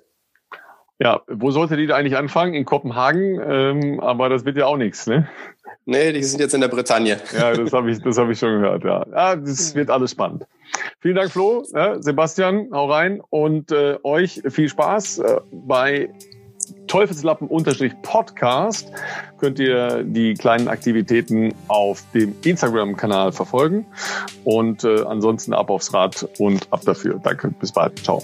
Ja, wo sollte die da eigentlich anfangen? In Kopenhagen, ähm, aber das wird ja auch nichts, ne? Nee, die sind jetzt in der Bretagne. Ja, das habe ich, das hab ich schon gehört, ja. ja. Das wird alles spannend. Vielen Dank, Flo, ja, Sebastian, hau rein und äh, euch viel Spaß äh, bei Teufelslappen-Podcast könnt ihr die kleinen Aktivitäten auf dem Instagram-Kanal verfolgen. Und äh, ansonsten ab aufs Rad und ab dafür. Danke, bis bald. Ciao.